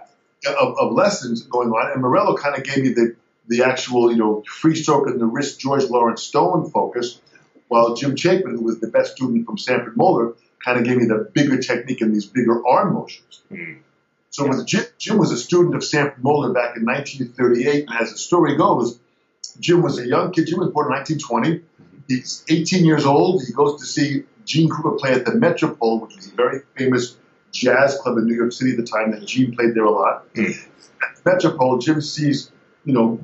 of, of lessons going on. And Morello kind of gave me the, the actual, you know, free stroke and the wrist George Lawrence Stone focus, while Jim Chapin, who was the best student from Sanford Moeller, kind of gave me the bigger technique and these bigger arm motions. Mm. So with Jim, Jim was a student of Sanford Moeller back in 1938, and as the story goes, Jim was a young kid. Jim was born in 1920. He's 18 years old. He goes to see Gene Krupa play at the Metropole, which was a very famous jazz club in New York City at the time. That Gene played there a lot. Hmm. At the Metropole, Jim sees, you know,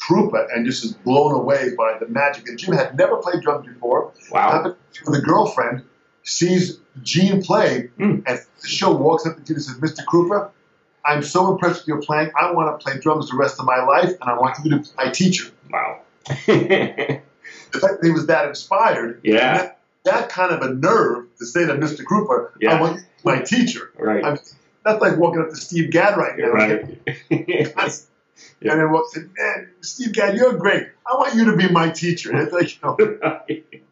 Krupa and just is blown away by the magic. And Jim had never played drums before. Wow. With a girlfriend, sees Gene play, Mm. and the show walks up to Gene and says, Mr. Krupa, I'm so impressed with your playing. I want to play drums the rest of my life, and I want you to be my teacher. Wow. The fact that he was that inspired, Yeah. that, that kind of a nerve to say to Mr. Krupa, Yeah. I want you to be my teacher. right. I mean, that's like walking up to Steve Gadd right now. right. And then walks in, man, Steve Gadd, you're great. I want you to be my teacher. And it's like, you know,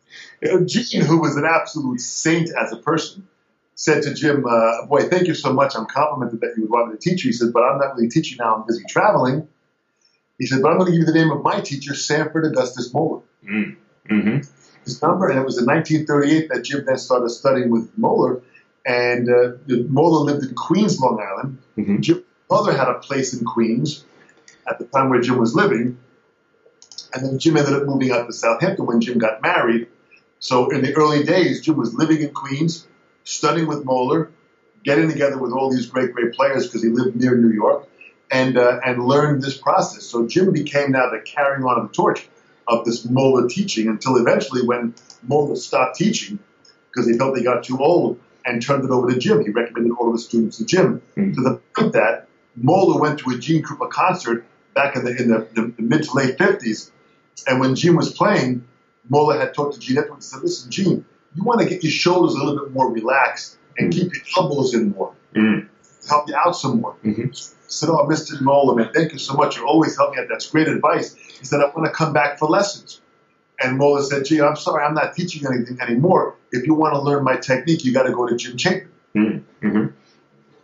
Gene, who was an absolute saint as a person, said to Jim, uh, "Boy, thank you so much. I'm complimented that you would want me to teach you." He said, "But I'm not really teaching now. I'm busy traveling." He said, "But I'm going to give you the name of my teacher, Sanford Augustus Moeller." mm. hmm His number, and it was in 1938 that Jim then started studying with Moeller. And uh, Moeller lived in Queens, Long Island. Mhm. Jim's mother had a place in Queens at the time where Jim was living. And then Jim ended up moving out to Southampton when Jim got married. So in the early days, Jim was living in Queens, studying with Moeller, getting together with all these great, great players because he lived near New York, and uh, and learned this process. So Jim became now the carrying on of the torch of this Moeller teaching until eventually when Moeller stopped teaching because he felt they got too old and turned it over to Jim. He recommended all of his students to Jim Mm. to the point that Moeller went to a Gene Krupa concert back in the in the, the, the mid to late fifties, and when Gene was playing, Moeller had talked to Gene afterwards and said, "Listen, Gene, you want to get your shoulders a little bit more relaxed and keep your elbows in more, Mm. help you out some more." Mhm. I said, "Oh, Mr. Moeller, man, thank you so much. You always help me out. That's great advice." He said, "I want to come back for lessons." And Moeller said, "Gee, I'm sorry, I'm not teaching anything anymore. If you want to learn my technique, you got to go to Jim Chapin." Mm. hmm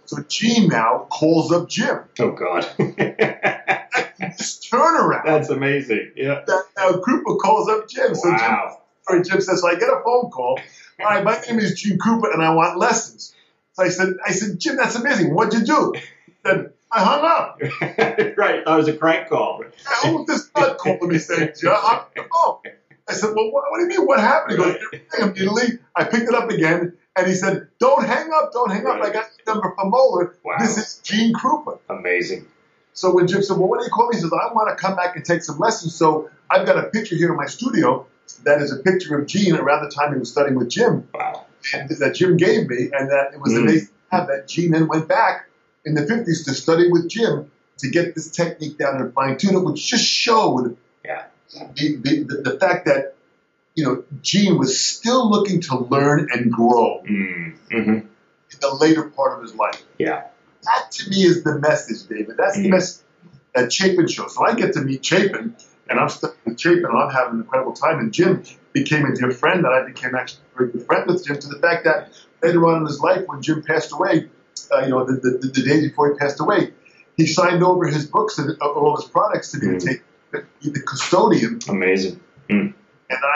So Gene now calls up Jim. Oh God. Turnaround. That's amazing. Yeah. that now Krupa calls up Jim. So Jim, Wow. sorry, Jim says, so I get a phone call. Hi, my name is Gene Krupa and I want lessons. So I said, I said, Jim, that's amazing. What'd you do? He said, I hung up. right. That was a crank call. Who this nut calling me saying, Jim, I hung up the phone. I said, well, what, what do you mean? What happened? He goes, "You're immediately. I picked it up again. And he said, don't hang up, don't hang up. I got the number from Moeller. Wow. This is Gene Krupa. Amazing. So when Jim said, Well, what do you call me? He says, I want to come back and take some lessons. So I've got a picture here in my studio that is a picture of Gene around the time he was studying with Jim Wow. and that Jim gave me, and that it was Mm. amazing to have that Gene then went back in the 50s to study with Jim to get this technique down and fine tune it, which just showed Yeah. the, the, the, the fact that, you know, Gene was still looking to learn and grow Mm. hmm in the later part of his life. Yeah. That to me is the message, David. That's the Mm. message that Chapin shows. So I get to meet Chapin, and I'm stuck with Chapin, and I'm having an incredible time. And Jim became a dear friend, and I became actually a very good friend with Jim to the fact that later on in his life, when Jim passed away, uh, you know, the, the, the day before he passed away, he signed over his books and uh, all of his products to be Mm. to take be the custodian, Amazing. and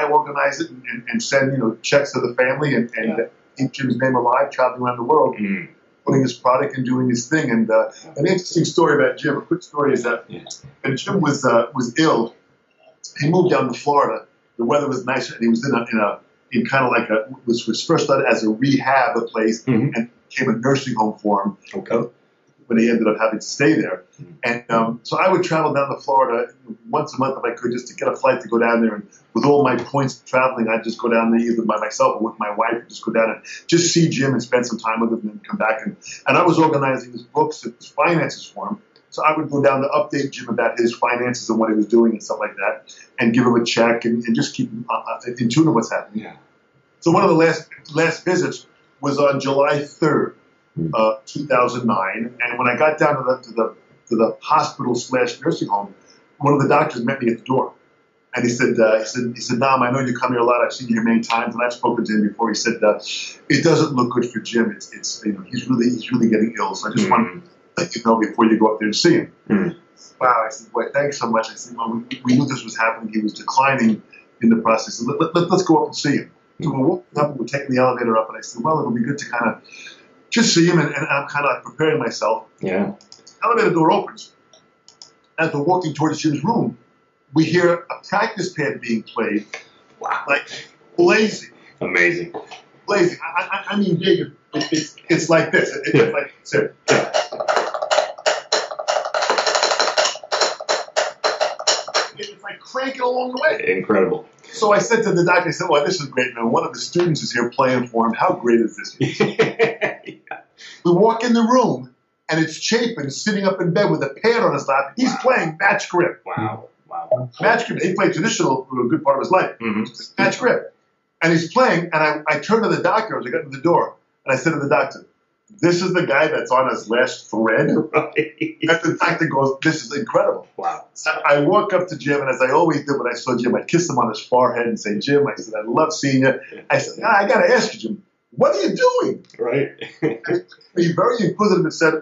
I organize it and, and, and send you know checks to the family and, and Yeah. keep Jim's name alive, traveling around the world Mm. Putting his product and doing his thing. And uh, an interesting story about Jim. A quick story is that when Jim was uh, was ill, he moved down to Florida. The weather was nice, and he was in a in a in kind of like a was, was first started as a rehab place Mhm. and became a nursing home for him Okay. When he ended up having to stay there. Mhm. And um, so I would travel down to Florida once a month if I could, just to get a flight to go down there. And with all my points traveling, I'd just go down there either by myself or with my wife, and just go down and just see Jim and spend some time with him and then come back. And, and I was organizing his books and his finances for him. So I would go down to update Jim about his finances and what he was doing and stuff like that, and give him a check and, and just keep him uh, uh, in tune with what's happening. Yeah. So one of the last last visits was on July third, Hmm. Uh, two thousand nine, and when I got down to the to the to the hospital slash nursing home, one of the doctors met me at the door, and he said uh, he said he said Nam, I know you come here a lot. I've seen you here many times, and I've spoken to him before. He said uh, it doesn't look good for Jim. It's it's you know he's really he's really getting ill. So I just want Mm. to let you know before you go up there and see him. Mm. Wow, I said, boy, thanks so much. I said, well, we, we knew this was happening. He was declining in the process. Let, let, let, us go up and see him. So we're walking up, we're taking the elevator up, and I said, well, it'll be good to kind of just see him, and, and I'm kind of like preparing myself. Yeah. Elevator door opens. As we're walking towards Jim's room, we hear a practice pad being played, Wow. like blazing, Amazing. blazing. I, I, I mean, Jacob, it, it's, it's like this. It, Yeah. It's like so. like cranking along the way. Incredible. So I said to the doctor, I said, "Well, this is great, man. One of the students is here playing for him. How great is this?" We walk in the room, and it's Chapin sitting up in bed with a pad on his lap. He's playing match grip. wow. Wow. Match grip. He played traditional for a good part of his life. hmm Match grip. And he's playing, and I, I turned to the doctor as I got to the door, and I said to the doctor, "This is the guy that's on his last thread." Right. And the doctor goes, "This is incredible." Wow. I I walk up to Jim, and as I always did when I saw Jim, I kiss him on his forehead and say, Jim, I said, I love seeing you. I said, "Ah, I got to ask you, Jim, what are you doing? Right. He very inquisitive and said,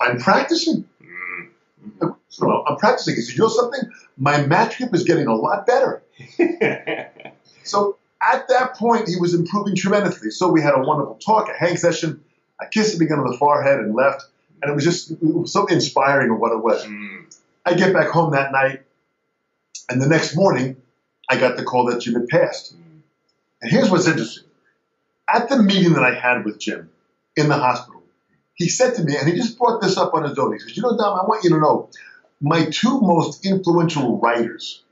I'm practicing. Mm. So I'm practicing. He said, you know something? My match grip is getting a lot better. So at that point, he was improving tremendously. So we had a wonderful talk, a hang session. I kissed him again on the forehead and left. And it was just it was so inspiring of what it was. Mm. I get back home that night, and the next morning, I got the call that Jim had passed. And here's what's interesting. At the meeting that I had with Jim in the hospital, he said to me, and he just brought this up on his own. He says, You know, Dom, I want you to know my two most influential writers.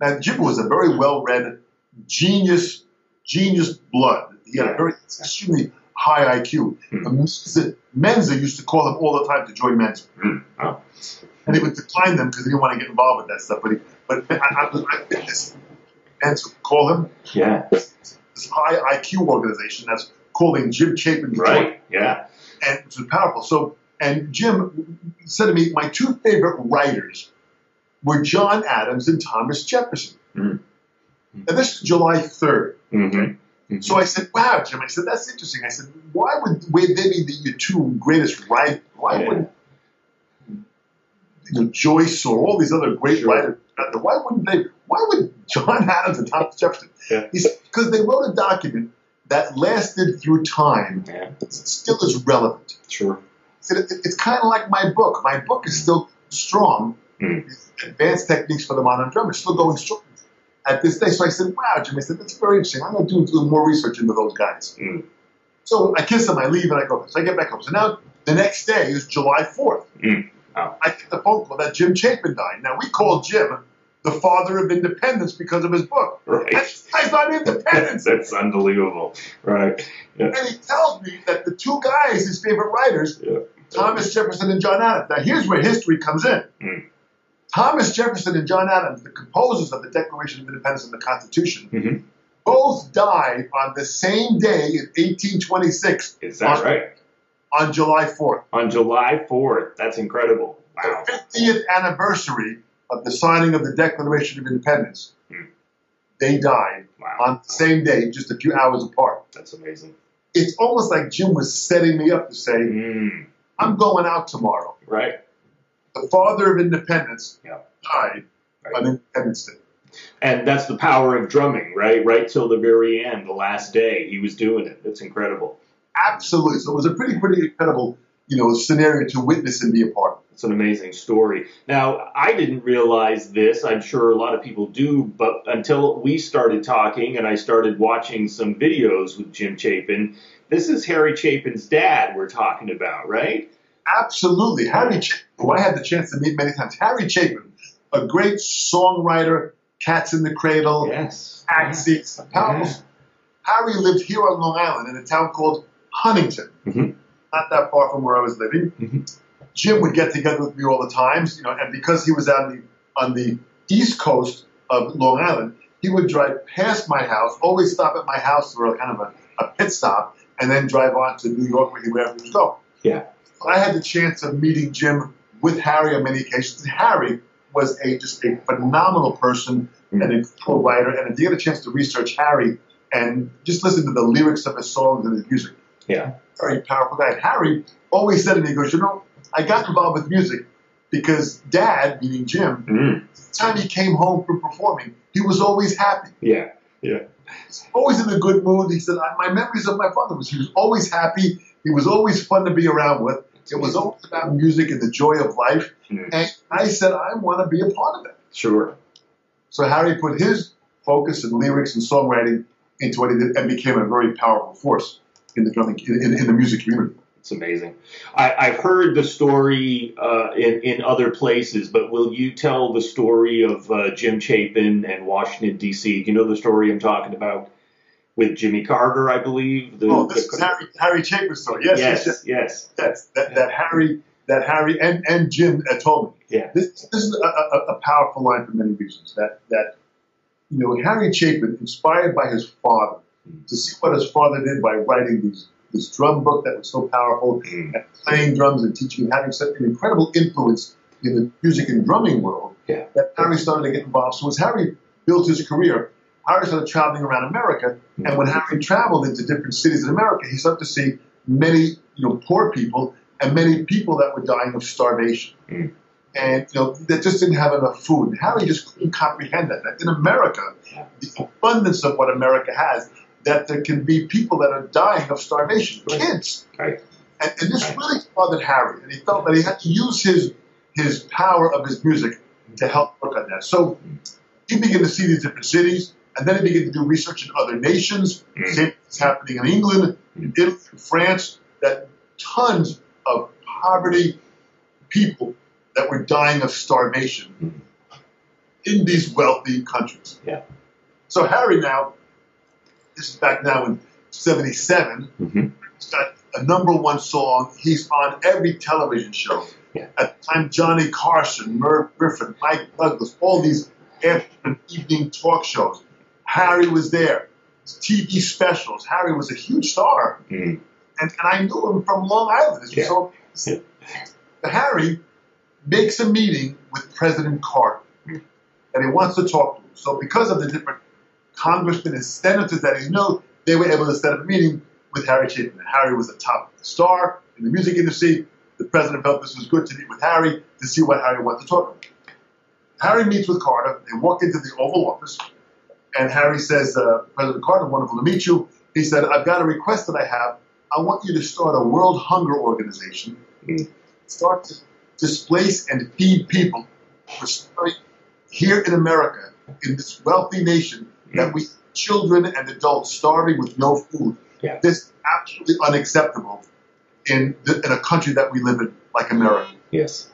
Now, Jim was a very well read, genius, genius blood. He had a very extremely high IQ. Hmm. Mensa, Mensa used to call him all the time to join Mensa Mm. Wow. and he would decline them because he didn't want to get involved with that stuff. But he, but I, I, I and to call him Yeah. This high IQ organization that's calling Jim Chapin Right. Yeah. and which was powerful. So and Jim said to me, my two favorite writers were John Adams and Thomas Jefferson. Mm. And this is July third. Mm-hmm. So I said, "Wow, Jim." I said, "That's interesting." I said, "Why would would they be the, your two greatest writers? Why Yeah. would you know, Joyce or all these other great Sure. writers? Why wouldn't they? Why would John Adams and Thomas Jefferson?" Yeah. "Because they wrote a document that lasted through time, Yeah. it still is relevant." Sure. Said, it, "It's kind of like my book. My book is still strong. Mm. Advanced techniques for the modern drummer, still going strong." At this day, so I said, "Wow, Jim." I said, "That's very interesting. I'm going to do a little more research into those guys." Mm. So I kiss him, I leave, and I go. So I get back home. So now the next day is July 4th. Mm. Oh. I get the phone call that Jim Chapin died. Now we call Jim the father of independence because of his book. Right. That guy's not independence. That's unbelievable. Right. Yeah. and he tells me that the two guys, his favorite writers, Yeah. Thomas Jefferson and John Adams. Now here's where history comes in. Mm. Thomas Jefferson and John Adams, the composers of the Declaration of Independence and the Constitution, Mhm. both died on the same day in 1826 Is that right? On July 4th. On July 4th. That's incredible. Wow. the 50th anniversary of the signing of the Declaration of Independence, Hmm. they died Wow. on the same day, just a few hours apart. That's amazing. It's almost like Jim was setting me up to say, Mm. I'm going out tomorrow. Right. The father of independence Yeah. died Right. on Independence Day. And that's the power of drumming, right? Right till the very end, the last day, he was doing it. That's incredible. Absolutely. So it was a pretty, pretty incredible, you know, scenario to witness and be a part of. It's an amazing story. Now, I didn't realize this. I'm sure a lot of people do, but until we started talking and I started watching some videos with Jim Chapin, this is Harry Chapin's dad we're talking about, right? Absolutely. Harry Chapin, who I had the chance to meet many times. Harry Chapin, a great songwriter, Cats in the Cradle, Yes. powerful. Yeah. Harry lived here on Long Island in a town called Huntington, Mhm. not that far from where I was living. Mhm. Jim would get together with me all the times, you know, and because he was on the on the east coast of Long Island, he would drive past my house, always stop at my house for a kind of a, a pit stop, and then drive on to New York where he wherever he was going. Yeah. I had the chance of meeting Jim with Harry on many occasions. And Harry was a just a phenomenal person, Mm. an incredible writer, and to get a chance to research Harry and just listen to the lyrics of his songs and his music, Yeah. very powerful guy. And Harry always said to me, he goes, you know, I got involved with music because Dad, meaning Jim, Mm. the time he came home from performing, he was always happy, Yeah. Yeah. always in a good mood. He said, I, my memories of my father was he was always happy. He was always fun to be around with. It was always about music and the joy of life. Mm. And I said, I want to be a part of it. Sure. So Harry put his focus and lyrics and songwriting into what he did and became a very powerful force in the drumming, in, in, in the music community. It's amazing. I, I've heard the story uh, in, in other places, but will you tell the story of uh, Jim Chapin and Washington, D.C.? Do you know the story I'm talking about with Jimmy Carter, I believe? The, oh, this the, is Harry, Harry Chapin's story. Yes, yes, yes. yes. Yes, that, that Harry, that Harry and, and Jim had told me. Yeah. This, this is a, a, a powerful line for many reasons. That, that, you know, Harry Chapin, inspired by his father, to see what his father did by writing these this drum book that was so powerful Mm. and playing drums and teaching having such an incredible influence in the music and drumming world Yeah. that Harry started to get involved. So as Harry built his career, Harry started traveling around America, and when Harry traveled into different cities in America, he started to see many, you know, poor people and many people that were dying of starvation. Mm. And you know, that just didn't have enough food. And Harry just couldn't comprehend that. That in America, the abundance of what America has, that there can be people that are dying of starvation, kids. Right. And, and this really bothered Harry, and he felt that he had to use his his power of his music to help work on that. So he began to see these different cities, and then he began to do research in other nations. Mm. Same thing's happening in England, in Italy, in France. That tons of poverty people that were dying of starvation in these wealthy countries. Yeah. So Harry now, this is back now in '77. hmm He's got a number one song. He's on every television show. Yeah. At the time, Johnny Carson, Merv Griffin, Mike Douglas, all these afternoon evening talk shows. Harry was there. TV specials. Harry was a huge star. Mm. And, and I knew him from Long Island. Yeah. So Harry makes a meeting with President Carter Mm. and he wants to talk to him. So because of the different congressmen and senators that he knew, they were able to set up a meeting with Harry Chapin. Harry was a top star in the music industry. The president felt this was good to meet with Harry to see what Harry wanted to talk about. Harry meets with Carter. They walk into the Oval Office, and Harry says, uh, President Carter, wonderful to meet you. He said, I've got a request that I have. I want you to start a World Hunger Organization, Mm. start to displace and feed people here in America, in this wealthy nation, that we children and adults starving with no food. Yeah. This is absolutely unacceptable in, the, in a country that we live in, like America. Yes.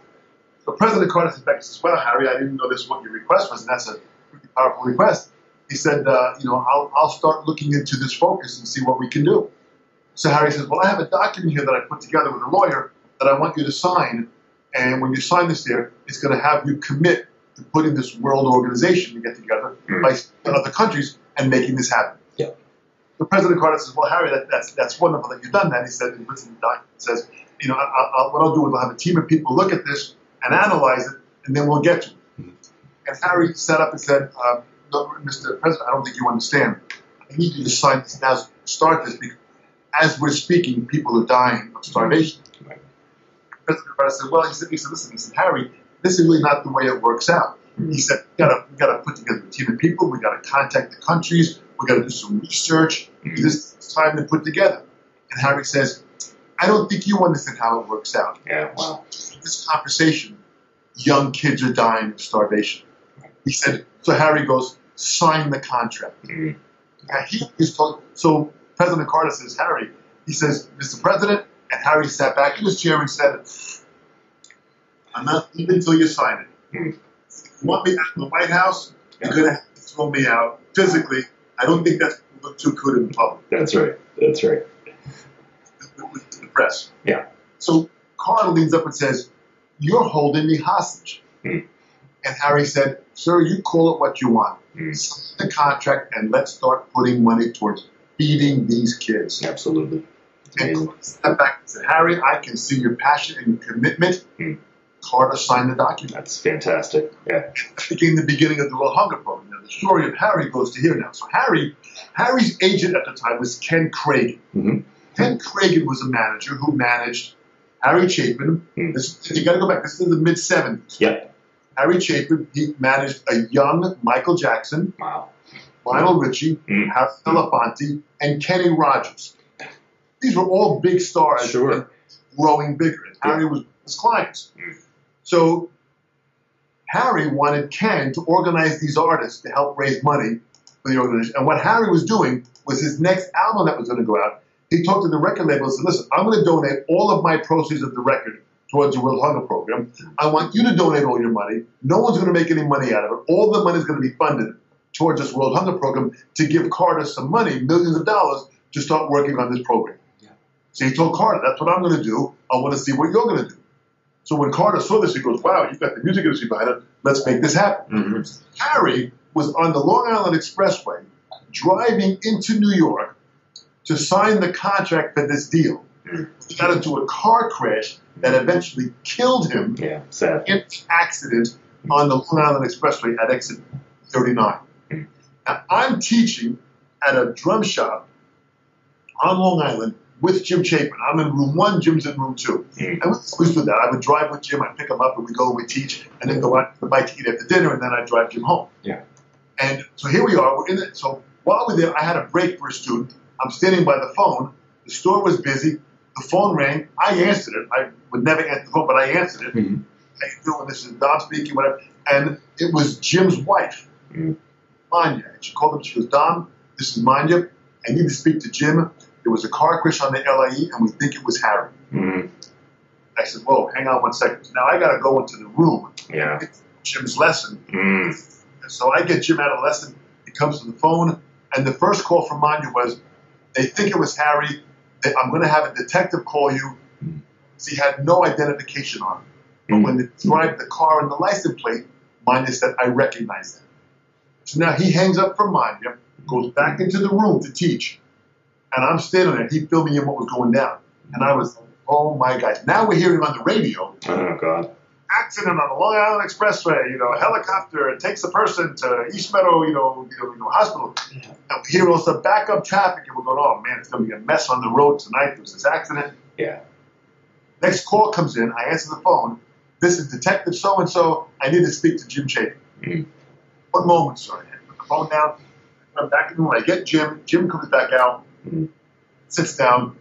So President Carter said back, he says, well, Harry, I didn't know this was what your request was, and that's a pretty powerful request. He said, uh, you know, I'll, I'll start looking into this focus and see what we can do. So Harry says, well, I have a document here that I put together with a lawyer that I want you to sign, and when you sign this here, it's going to have you commit to putting this world organization to get together Mm. by other countries and making this happen. Yeah. So President Carter says, well, Harry, that, that's, that's wonderful that you've done that. He said, he puts in the document, says, you know, I, I, what I'll do is I'll have a team of people look at this and analyze it, and then we'll get to it. And Harry sat up and said, uh, no, Mr. President, I don't think you understand. I need you to sign this now, start this, because as we're speaking, people are dying of starvation. Right. President Carter said, well, he said, he said, listen, he said, Harry, this is really not the way it works out. He said, we gotta, we gotta put together a team of people, we gotta contact the countries, we gotta do some research, Mhm. this is time to put together. And Harry says, I don't think you understand how it works out. Yeah. Wow. This conversation, young kids are dying of starvation. He said, so Harry goes, sign the contract. Mm. And he so President Carter says, Harry, he says, Mr. President, and Harry sat back in his chair and said, I'm not leaving until you sign it. Hmm. You want me out of the White House, you're going to have to throw me out physically. I don't think that's going to look too good in public That's right. That's right. the press. Yeah. So Carter leans up and says, You're holding me hostage. Hmm. And Harry said, Sir, you call it what you want. Mm. Sign the contract and let's start putting money towards feeding these kids. Absolutely. And stepped back and said, Harry, I can see your passion and your commitment. Hmm. Carter signed the document. That's fantastic. Yeah. That became the beginning of the World Hunger Program. Now, the story of Harry goes to here now. So Harry, Harry's agent at the time was Ken Kragen. Mhm. Ken Craig was a manager who managed Harry Chapin. Hmm. This, you got to go back. This is in the mid '70s. Yep. Harry Chapin. He managed a young Michael Jackson, Wow. Lionel Richie, Hmm. Harry Belafonte, and Kenny Rogers. These were all big stars Sure. growing bigger. And Harry was his clients. Hmm. So Harry wanted Ken to organize these artists to help raise money for the organization. And what Harry was doing was his next album that was going to go out, he talked to the record label and said, listen, I'm going to donate all of my proceeds of the record towards the World Hunger Program. I want you to donate all your money. No one's going to make any money out of it. All the money is going to be funded towards this World Hunger Program to give Carter some money, millions of dollars, to start working on this program. Yeah. So he told Carter, that's what I'm going to do. I want to see what you're going to do. So when Carter saw this, he goes, wow, you've got the music industry behind it. Let's make this happen. Mhm. Harry was on the Long Island Expressway driving into New York to sign the contract for this deal. Mm. He got into a car crash that eventually killed him Yeah, sad. in an accident on the Long Island Expressway at exit 39. Mm. Now, I'm teaching at a drum shop on Long Island with Jim Chapin. I'm in room one, Jim's in room two. And we always do that. I would drive with Jim, I'd pick him up, and we go we teach, and then go out to the bike to eat after dinner, and then I'd drive Jim home. Yeah. And so here we are. We're in it. So while we're there, I had a break for a student. I'm standing by the phone. The store was busy. The phone rang. I answered it. I would never answer the phone, but I answered it. Mhm. How you doing? This is Dom speaking, whatever. And it was Jim's wife, Mm. Manya. And she called him. She goes, Dom, this is Manya. I need to speak to Jim. There was a car crash on the LIE, and we think it was Harry. Mhm. I said, whoa, hang on one second. Now I got to go into the room. Yeah. It's Jim's lesson. Mm. So I get Jim out of lesson. He comes to the phone, and the first call from Manya was, they think it was Harry. They, I'm going to have a detective call you. So he had no identification on him. But when they described the car and the license plate, Manya said, I recognize that. So now he hangs up from Manya, goes back into the room to teach, and I'm standing there. He filming in what was going down. And I was, oh my God. Now we're hearing on the radio, Oh God. accident on the Long Island Expressway. You know, a helicopter takes a person to East Meadow, you know, you know, you know hospital. Yeah. And we hear also backup traffic, and we're going, oh man, it's going to be a mess on the road tonight. There was this accident. Yeah. Next call comes in. I answer the phone. This is Detective So and So. I need to speak to Jim Chapin. Mm. One moment, sir. I put the phone down. I'm back in the room. I get Jim. Jim comes back out. Sits down,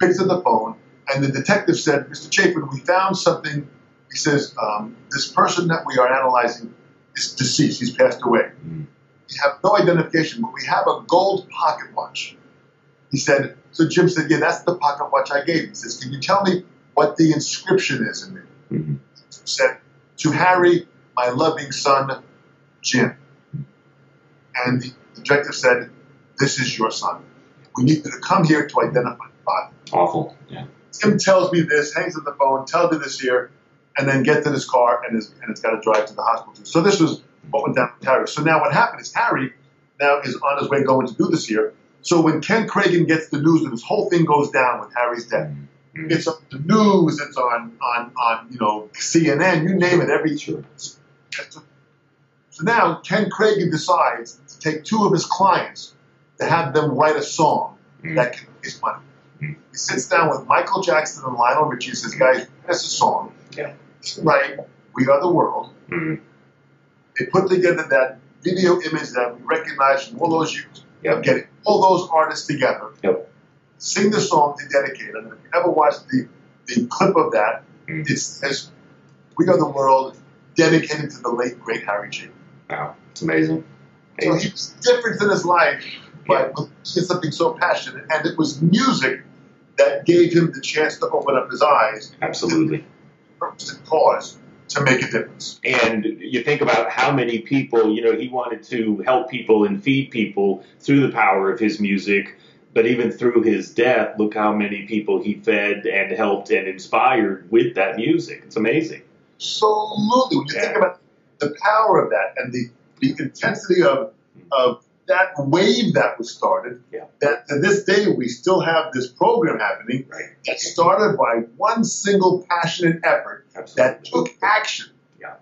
picks up the phone, and the detective said, Mr. Chapin, we found something. He says, um, this person that we are analyzing is deceased. He's passed away. Mm. We have no identification, but we have a gold pocket watch. He said, so Jim said, yeah, that's the pocket watch I gave. him." He says, can you tell me what the inscription is in it? Mhm. said, To Harry, my loving son, Jim. And the detective said, This is your son. We need you to come here to identify the body. Awful. Yeah. Tim tells me this, hangs up the phone, tells me this here, and then gets in his car and, is, and it's got to drive to the hospital. So this was what went down with Harry. So now what happened is Harry now is on his way going to do this here. So when Ken Kragen gets the news that this whole thing goes down with Harry's death, Mhm. it's on the news, it's on, on, on you know CNN, you name it, every Sure. so now Ken Kragen decides to take two of his clients to have them write a song Mm. that can raise money. Mm. He sits down with Michael Jackson and Lionel Richie and says, guys, that's a song. Yeah. Right, We Are the World. Mhm. They put together that video image that we recognize from all those years Yep. of getting all those artists together, Yep. sing the song to dedicate it. And if you ever watched the, the clip of that, Mm. it says, We Are the World, dedicated to the late, great Harry Chapin. Wow. It's amazing. So was different in his life, but did something so passionate, and it was music that gave him the chance to open up his eyes, Absolutely. purpose and cause to make a difference. And you think about how many people, you know, he wanted to help people and feed people through the power of his music. But even through his death, look how many people he fed and helped and inspired with that music. It's amazing. Absolutely. When you Yeah. think about the power of that and the, the intensity of, of that wave that was started, Yeah. that to this day we still have this program happening Right. that started by one single passionate effort that took action. Yeah.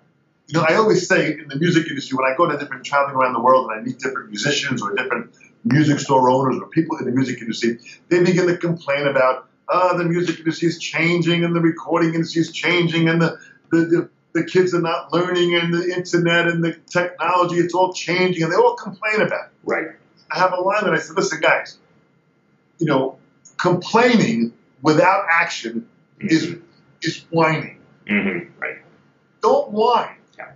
You know, I always say in the music industry, when I go to different traveling around the world and I meet different musicians or different music store owners or people in the music industry, they begin to complain about, uh, the music industry is changing and the recording industry is changing and the, the, the, the kids are not learning and the internet and the technology, it's all changing and they all complain about it. Right. I have a line that I said, listen, guys, you know, complaining without action is, is whining. hmm Right. Don't whine. Yeah.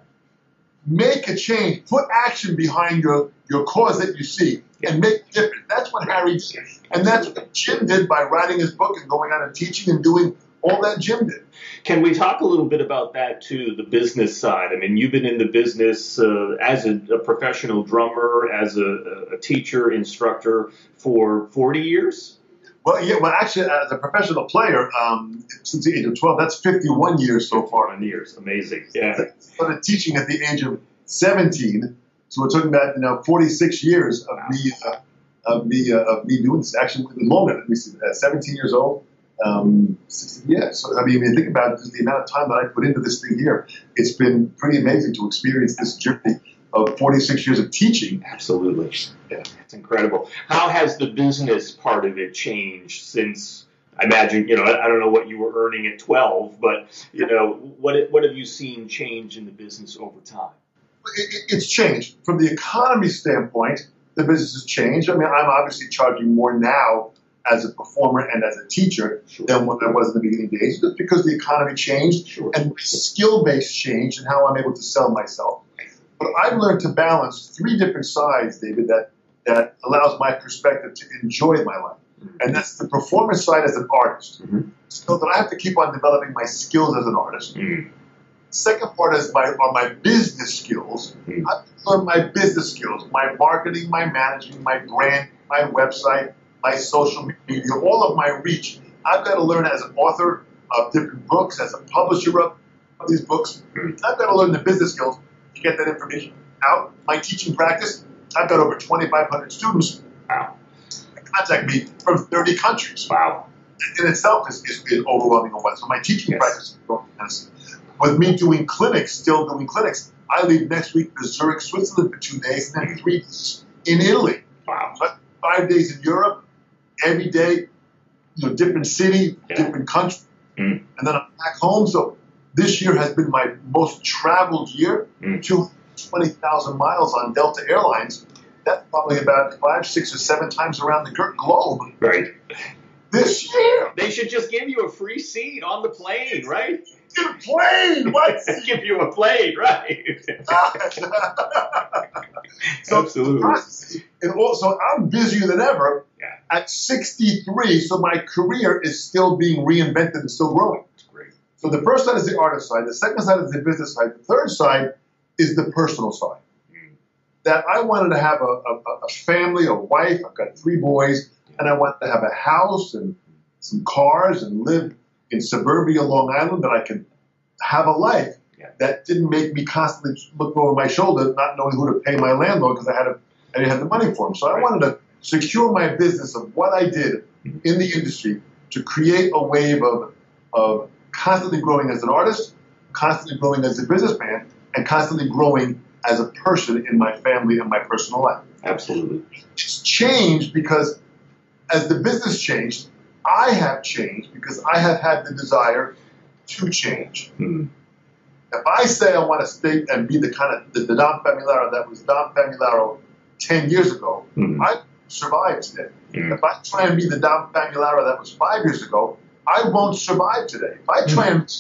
Make a change. Put action behind your, your cause that you see. and make a difference. That's what Harry did. And that's what Jim did by writing his book and going out and teaching and doing all that Jim did. Can we talk a little bit about that too, the business side? I mean, you've been in the business uh, as a, a, professional drummer, as a, a, teacher, instructor for 40 years? Well, yeah, well, actually, as a professional player, um, since the age of 12, that's 51 years so far. 51 years, amazing. Yeah. I started teaching at the age of 17, so we're talking about you know 46 years of me uh, of me uh, of me doing this. Actually, longer. Let me see, uh, 17 years old. Um, 60, yeah, so I mean, think about the amount of time that I put into this thing here. It's been pretty amazing to experience this journey of 46 years of teaching. Absolutely. Yeah. It's incredible. How has the business part of it changed since? I imagine, you know, I don't know what you were earning at 12, but, you know, what, what have you seen change in the business over time? It, it's changed. From the economy standpoint, the business has changed. I mean, I'm obviously charging more now as a performer and as a teacher sure. than what I was in the beginning days, just because the economy changed sure. and skill base changed and how I'm able to sell myself. But I've learned to balance three different sides, David, that, that allows my perspective to enjoy my life. Mm-hmm. And that's the performance side as an artist. Mm-hmm. So that I have to keep on developing my skills as an artist. Mm-hmm. Second part is my are my business skills. Mm-hmm. I learn my business skills, my marketing, my managing, my brand, my website, my social media, all of my reach. I've got to learn as an author of different books, as a publisher of these books. I've got to learn the business skills to get that information out. My teaching practice, I've got over 2,500 students wow. contact me from 30 countries. Wow. In itself is, is, is overwhelming. So my teaching yes. practice with me doing clinics, still doing clinics, I leave next week to Zurich, Switzerland for two days, and then three days in Italy. Wow. Five days in Europe, every day, you know, different city, yeah. different country, mm. and then I'm back home. So this year has been my most traveled year, mm. 220,000 miles on Delta Airlines. That's probably about five, six, or seven times around the globe. Right. This year. They should just give you a free seat on the plane, right? Get a plane. What? give you a plane, right? so, Absolutely. And also, I'm busier than ever yeah. at 63, so my career is still being reinvented and still growing. Great. So the first side is the artist side. The second side is the business side. The third side is the personal side. Mm. That I wanted to have a, a, a family, a wife. I've got three boys, and I wanted to have a house and some cars and live in suburbia Long Island that I could have a life yeah. that didn't make me constantly look over my shoulder, not knowing who to pay my landlord because I had a, I didn't have the money for him. So right. I wanted to secure my business of what I did in the industry to create a wave of, of constantly growing as an artist, constantly growing as a businessman, and constantly growing as a person in my family and my personal life. Absolutely. It's changed because as the business changed, I have changed because I have had the desire to change. Mm-hmm. If I say I want to stay and be the kind of the, the Dom Famularo that was Dom Famularo 10 years ago, mm-hmm. I survive today. Mm-hmm. If I try and be the Dom Famularo that was five years ago, I won't survive today. If I try and be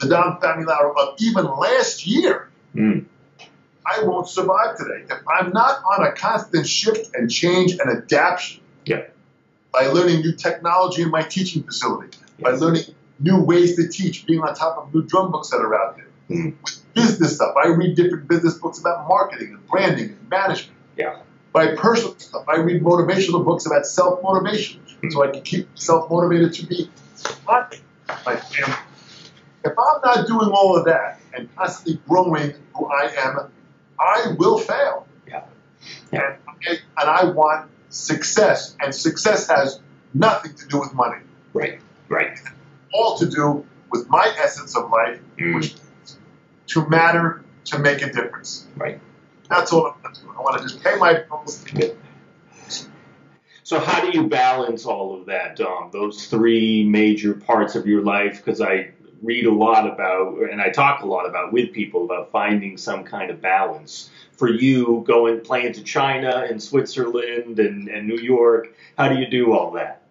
the Dom Famularo of even last year, mm. I won't survive today. If I'm not on a constant shift and change and adaptation, yeah by learning new technology in my teaching facility, by learning new ways to teach, being on top of new drum books that are out there. Mm. With business stuff, I read different business books about marketing and branding and management. Yeah. By personal stuff, I read motivational books about self motivation, mm. so I can keep self motivated to be happy. My family. If I'm not doing all of that and constantly growing who I am, I will fail. Yeah. yeah. And, and I want success, and success has nothing to do with money. Right, right. All to do with my essence of life, mm. which is to matter, to make a difference. Right. That's all I'm doing. I want to just pay my bills. So how do you balance all of that, Dom? Those three major parts of your life? Because I read a lot about, and I talk a lot about with people about finding some kind of balance for you going playing to China and Switzerland and, and New York? How do you do all that?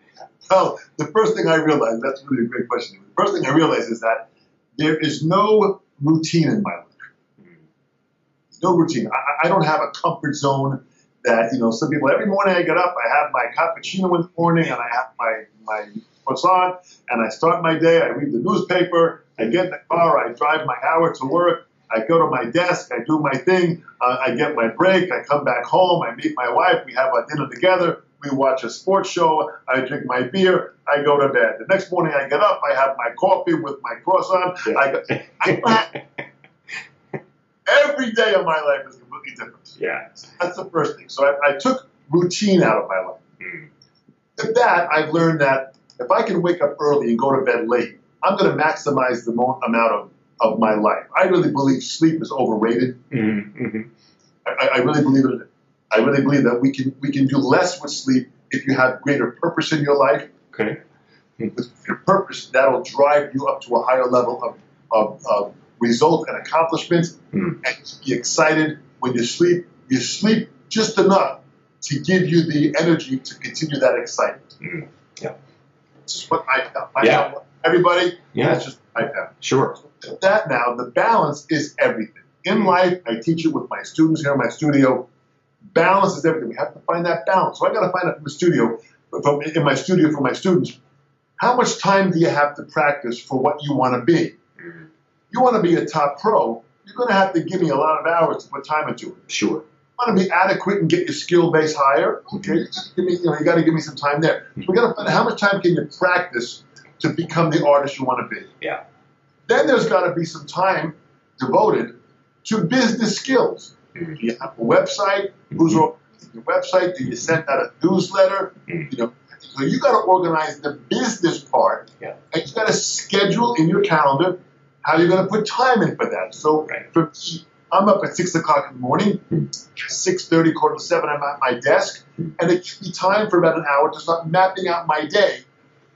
Well, the first thing I realized, that's really a great question. The first thing I realized is that there is no routine in my life. Hmm. No routine. I, I don't have a comfort zone that you know some people every morning I get up, I have my cappuccino in the morning, and I have my my croissant, and I start my day. I read the newspaper. I get in the car. I drive my hour to work. I go to my desk. I do my thing. Uh, I get my break. I come back home. I meet my wife. We have a dinner together. We watch a sports show. I drink my beer. I go to bed. The next morning I get up. I have my coffee with my croissant. Yeah. I go, I, every day of my life is completely different. yeah. That's the first thing. So I, I took routine out of my life. Mm. With that, I've learned that if I can wake up early and go to bed late, I'm going to maximize the mo- amount of, of my life. I really believe sleep is overrated. Mm-hmm. Mm-hmm. I, I really believe it. I really believe that we can we can do less with sleep if you have greater purpose in your life. Okay. With your purpose, that'll drive you up to a higher level of, of, of result and accomplishment. Mm. And to be excited when you sleep, you sleep just enough to give you the energy to continue that excitement. Mm. Yeah. This is what I found. I Yeah. found everybody, Yeah. that's just what I found. Sure. With that now, the balance is everything. In life, I teach it with my students here in my studio. Balance is everything. We have to find that balance. So I got to find out from the studio, from in my studio for my students, how much time do you have to practice for what you want to be? Mm. You want to be a top pro, you're going to have to give me a lot of hours to put time into it. Sure. Want to be adequate and get your skill base higher, okay, give me, you know, you got to give me some time there. So we got to find out how much time can you practice to become the artist you want to be. Yeah. Then there's got to be some time devoted to business skills. Do you have a website? Who's organizing your website? Do you send out a newsletter? Mhm. You know, so you got to organize the business part, Yeah. and you got to schedule in your calendar how you're going to put time in for that. So Right. for me, I'm up at six o'clock in the morning. Six thirty, quarter to seven, I'm at my desk, and it gives me time for about an hour to start mapping out my day,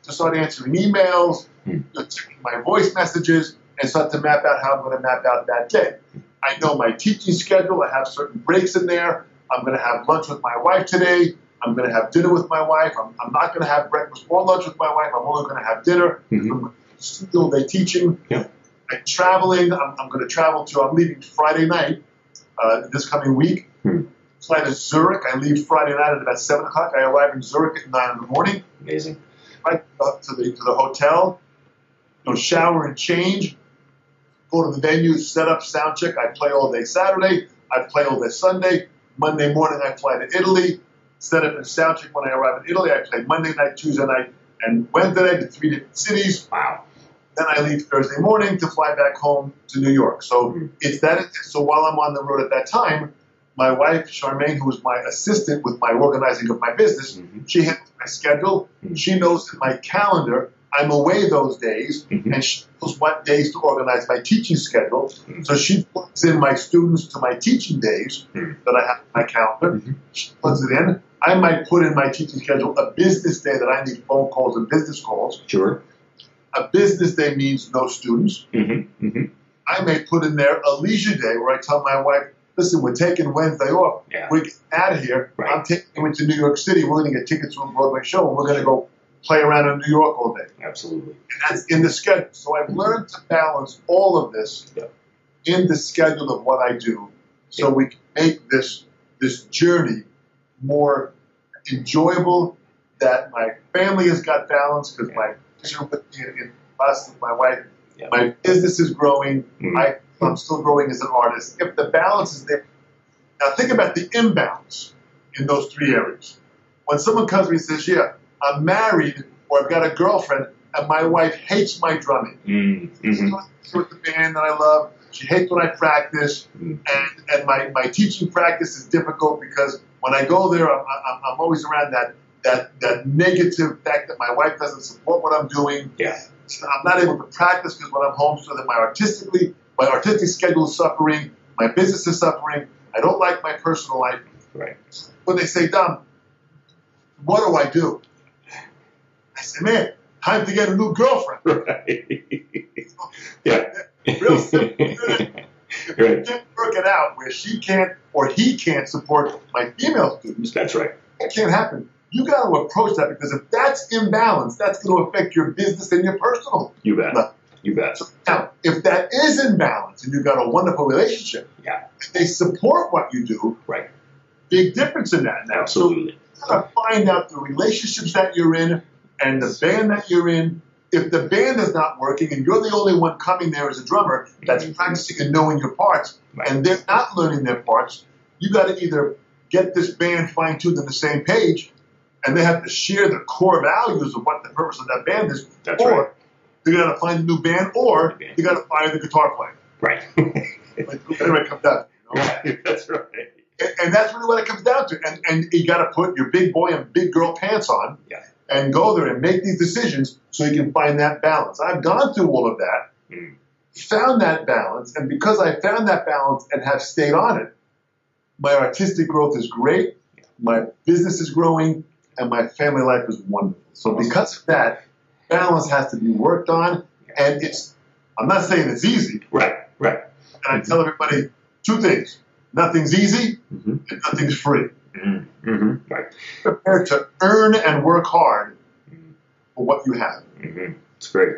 to start answering emails, you know, checking my voice messages, and start to map out how I'm going to map out that day. I know my teaching schedule. I have certain breaks in there. I'm going to have lunch with my wife today. I'm going to have dinner with my wife. I'm, I'm not going to have breakfast or lunch with my wife. I'm only going to have dinner. Mhm. I'm still day teaching. Yeah. I'm traveling. I'm, I'm going to travel to. I'm leaving Friday night uh, this coming week. Hmm. Fly to Zurich. I leave Friday night at about seven o'clock. I arrive in Zurich at nine in the morning. Amazing. Right up to the to the hotel. You know, shower and change. Go to the venue, set up, sound check. I play all day Saturday. I play all day Sunday. Monday morning, I fly to Italy. Set up and sound check when I arrive in Italy. I play Monday night, Tuesday night, and Wednesday night in three different cities. Wow. Then I leave Thursday morning to fly back home to New York. So Mhm. it's that. So while I'm on the road at that time, my wife Charmaine, who is my assistant with my organizing of my business, Mhm. she handles my schedule. Mhm. She knows in my calendar I'm away those days, Mhm. and she knows what days to organize my teaching schedule. Mhm. So she plugs in my students to my teaching days Mhm. that I have in my calendar. Mhm. She plugs it in. I might put in my teaching schedule a business day that I need phone calls and business calls. Sure. A business day means no students. Mm-hmm. Mm-hmm. I may put in there a leisure day where I tell my wife, listen, we're taking Wednesday off. Yeah. We're getting out of here. Right. I'm taking you into New York City. We're going to get tickets to a Broadway show and we're going to go play around in New York all day. Absolutely. And that's in the schedule. So I've learned to balance all of this Yeah. in the schedule of what I do so we can make this, this journey more enjoyable, that my family has got balance because my with me in us with my wife, Yeah. my business is growing. Mhm. I, I'm still growing as an artist. If the balance is there, now think about the imbalance in those three areas. When someone comes to me and says, "Yeah, I'm married or I've got a girlfriend, and my wife hates my drumming. Mm-hmm. She with the band that I love. She hates when I practice, Mhm. and and my, my teaching practice is difficult because when I go there, I'm, I'm, I'm always around that that that negative fact that my wife doesn't support what I'm doing. Yeah. So I'm not able to practice because when I'm home, so that my artistically my artistic schedule is suffering, my business is suffering. I don't like my personal life. Right. When they say, "Dom, what do I do?" I say, "Man, time to get a new girlfriend." Right. yeah. Real simple. If we Right. can't work it out where she can't or he can't support my female students, That's right. that can't happen. You got to approach that because if that's imbalanced, that's going to affect your business and your personal. You bet. No. You bet. So now, if that is in balance and you've got a wonderful relationship, Yeah. they support what you do, Right. big difference in that now. Absolutely. So you gotta find out the relationships that you're in and the band that you're in. If the band is not working and you're the only one coming there as a drummer that's mm-hmm. practicing and knowing your parts, Right. and they're not learning their parts, you got to either get this band fine tuned on the same page, and they have to share the core values of what the purpose of that band is, That's or right. you got to find a new band, or Band. you got to fire the guitar player. Right. Like, it comes down. You know? right. That's right. And, and that's really what it comes down to. And, and you got to put your big boy and big girl pants on Yeah. and go there and make these decisions so you can find that balance. I've gone through all of that, Mm. found that balance, and because I found that balance and have stayed on it, my artistic growth is great, my business is growing, and my family life is wonderful. So because of that, balance has to be worked on, and it's. I'm not saying it's easy, Right. Right. and I tell everybody two things: nothing's easy, Mm-hmm. and nothing's free. Mm-hmm. Mm-hmm. Right. Prepare to earn and work hard for what you have. Mm-hmm. It's great.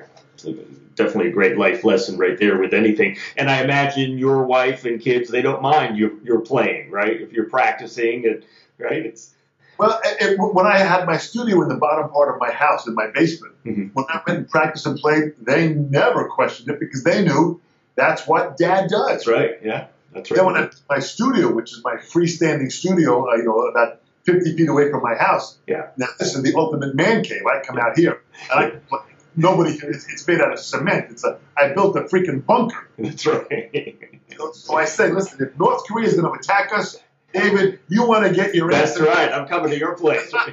Definitely a great life lesson right there with anything. And I imagine your wife and kids, they don't mind you you're playing, right? If you're practicing, it, right? It's Well, it, when I had my studio in the bottom part of my house, in my basement, Mhm. when I went and practiced and played, they never questioned it because they knew that's what Dad does. that's right. Yeah, that's right. Then when. I, my studio, which is my freestanding studio, uh, you know, about 50 feet away from my house. Yeah. Now this is the ultimate man cave. I come out here, and I nobody. It's, it's made out of cement. It's a. I built a freaking bunker. That's right. So I say, listen, if North Korea is going to attack us, David, you want to get your ass. That's right. I'm coming to your place.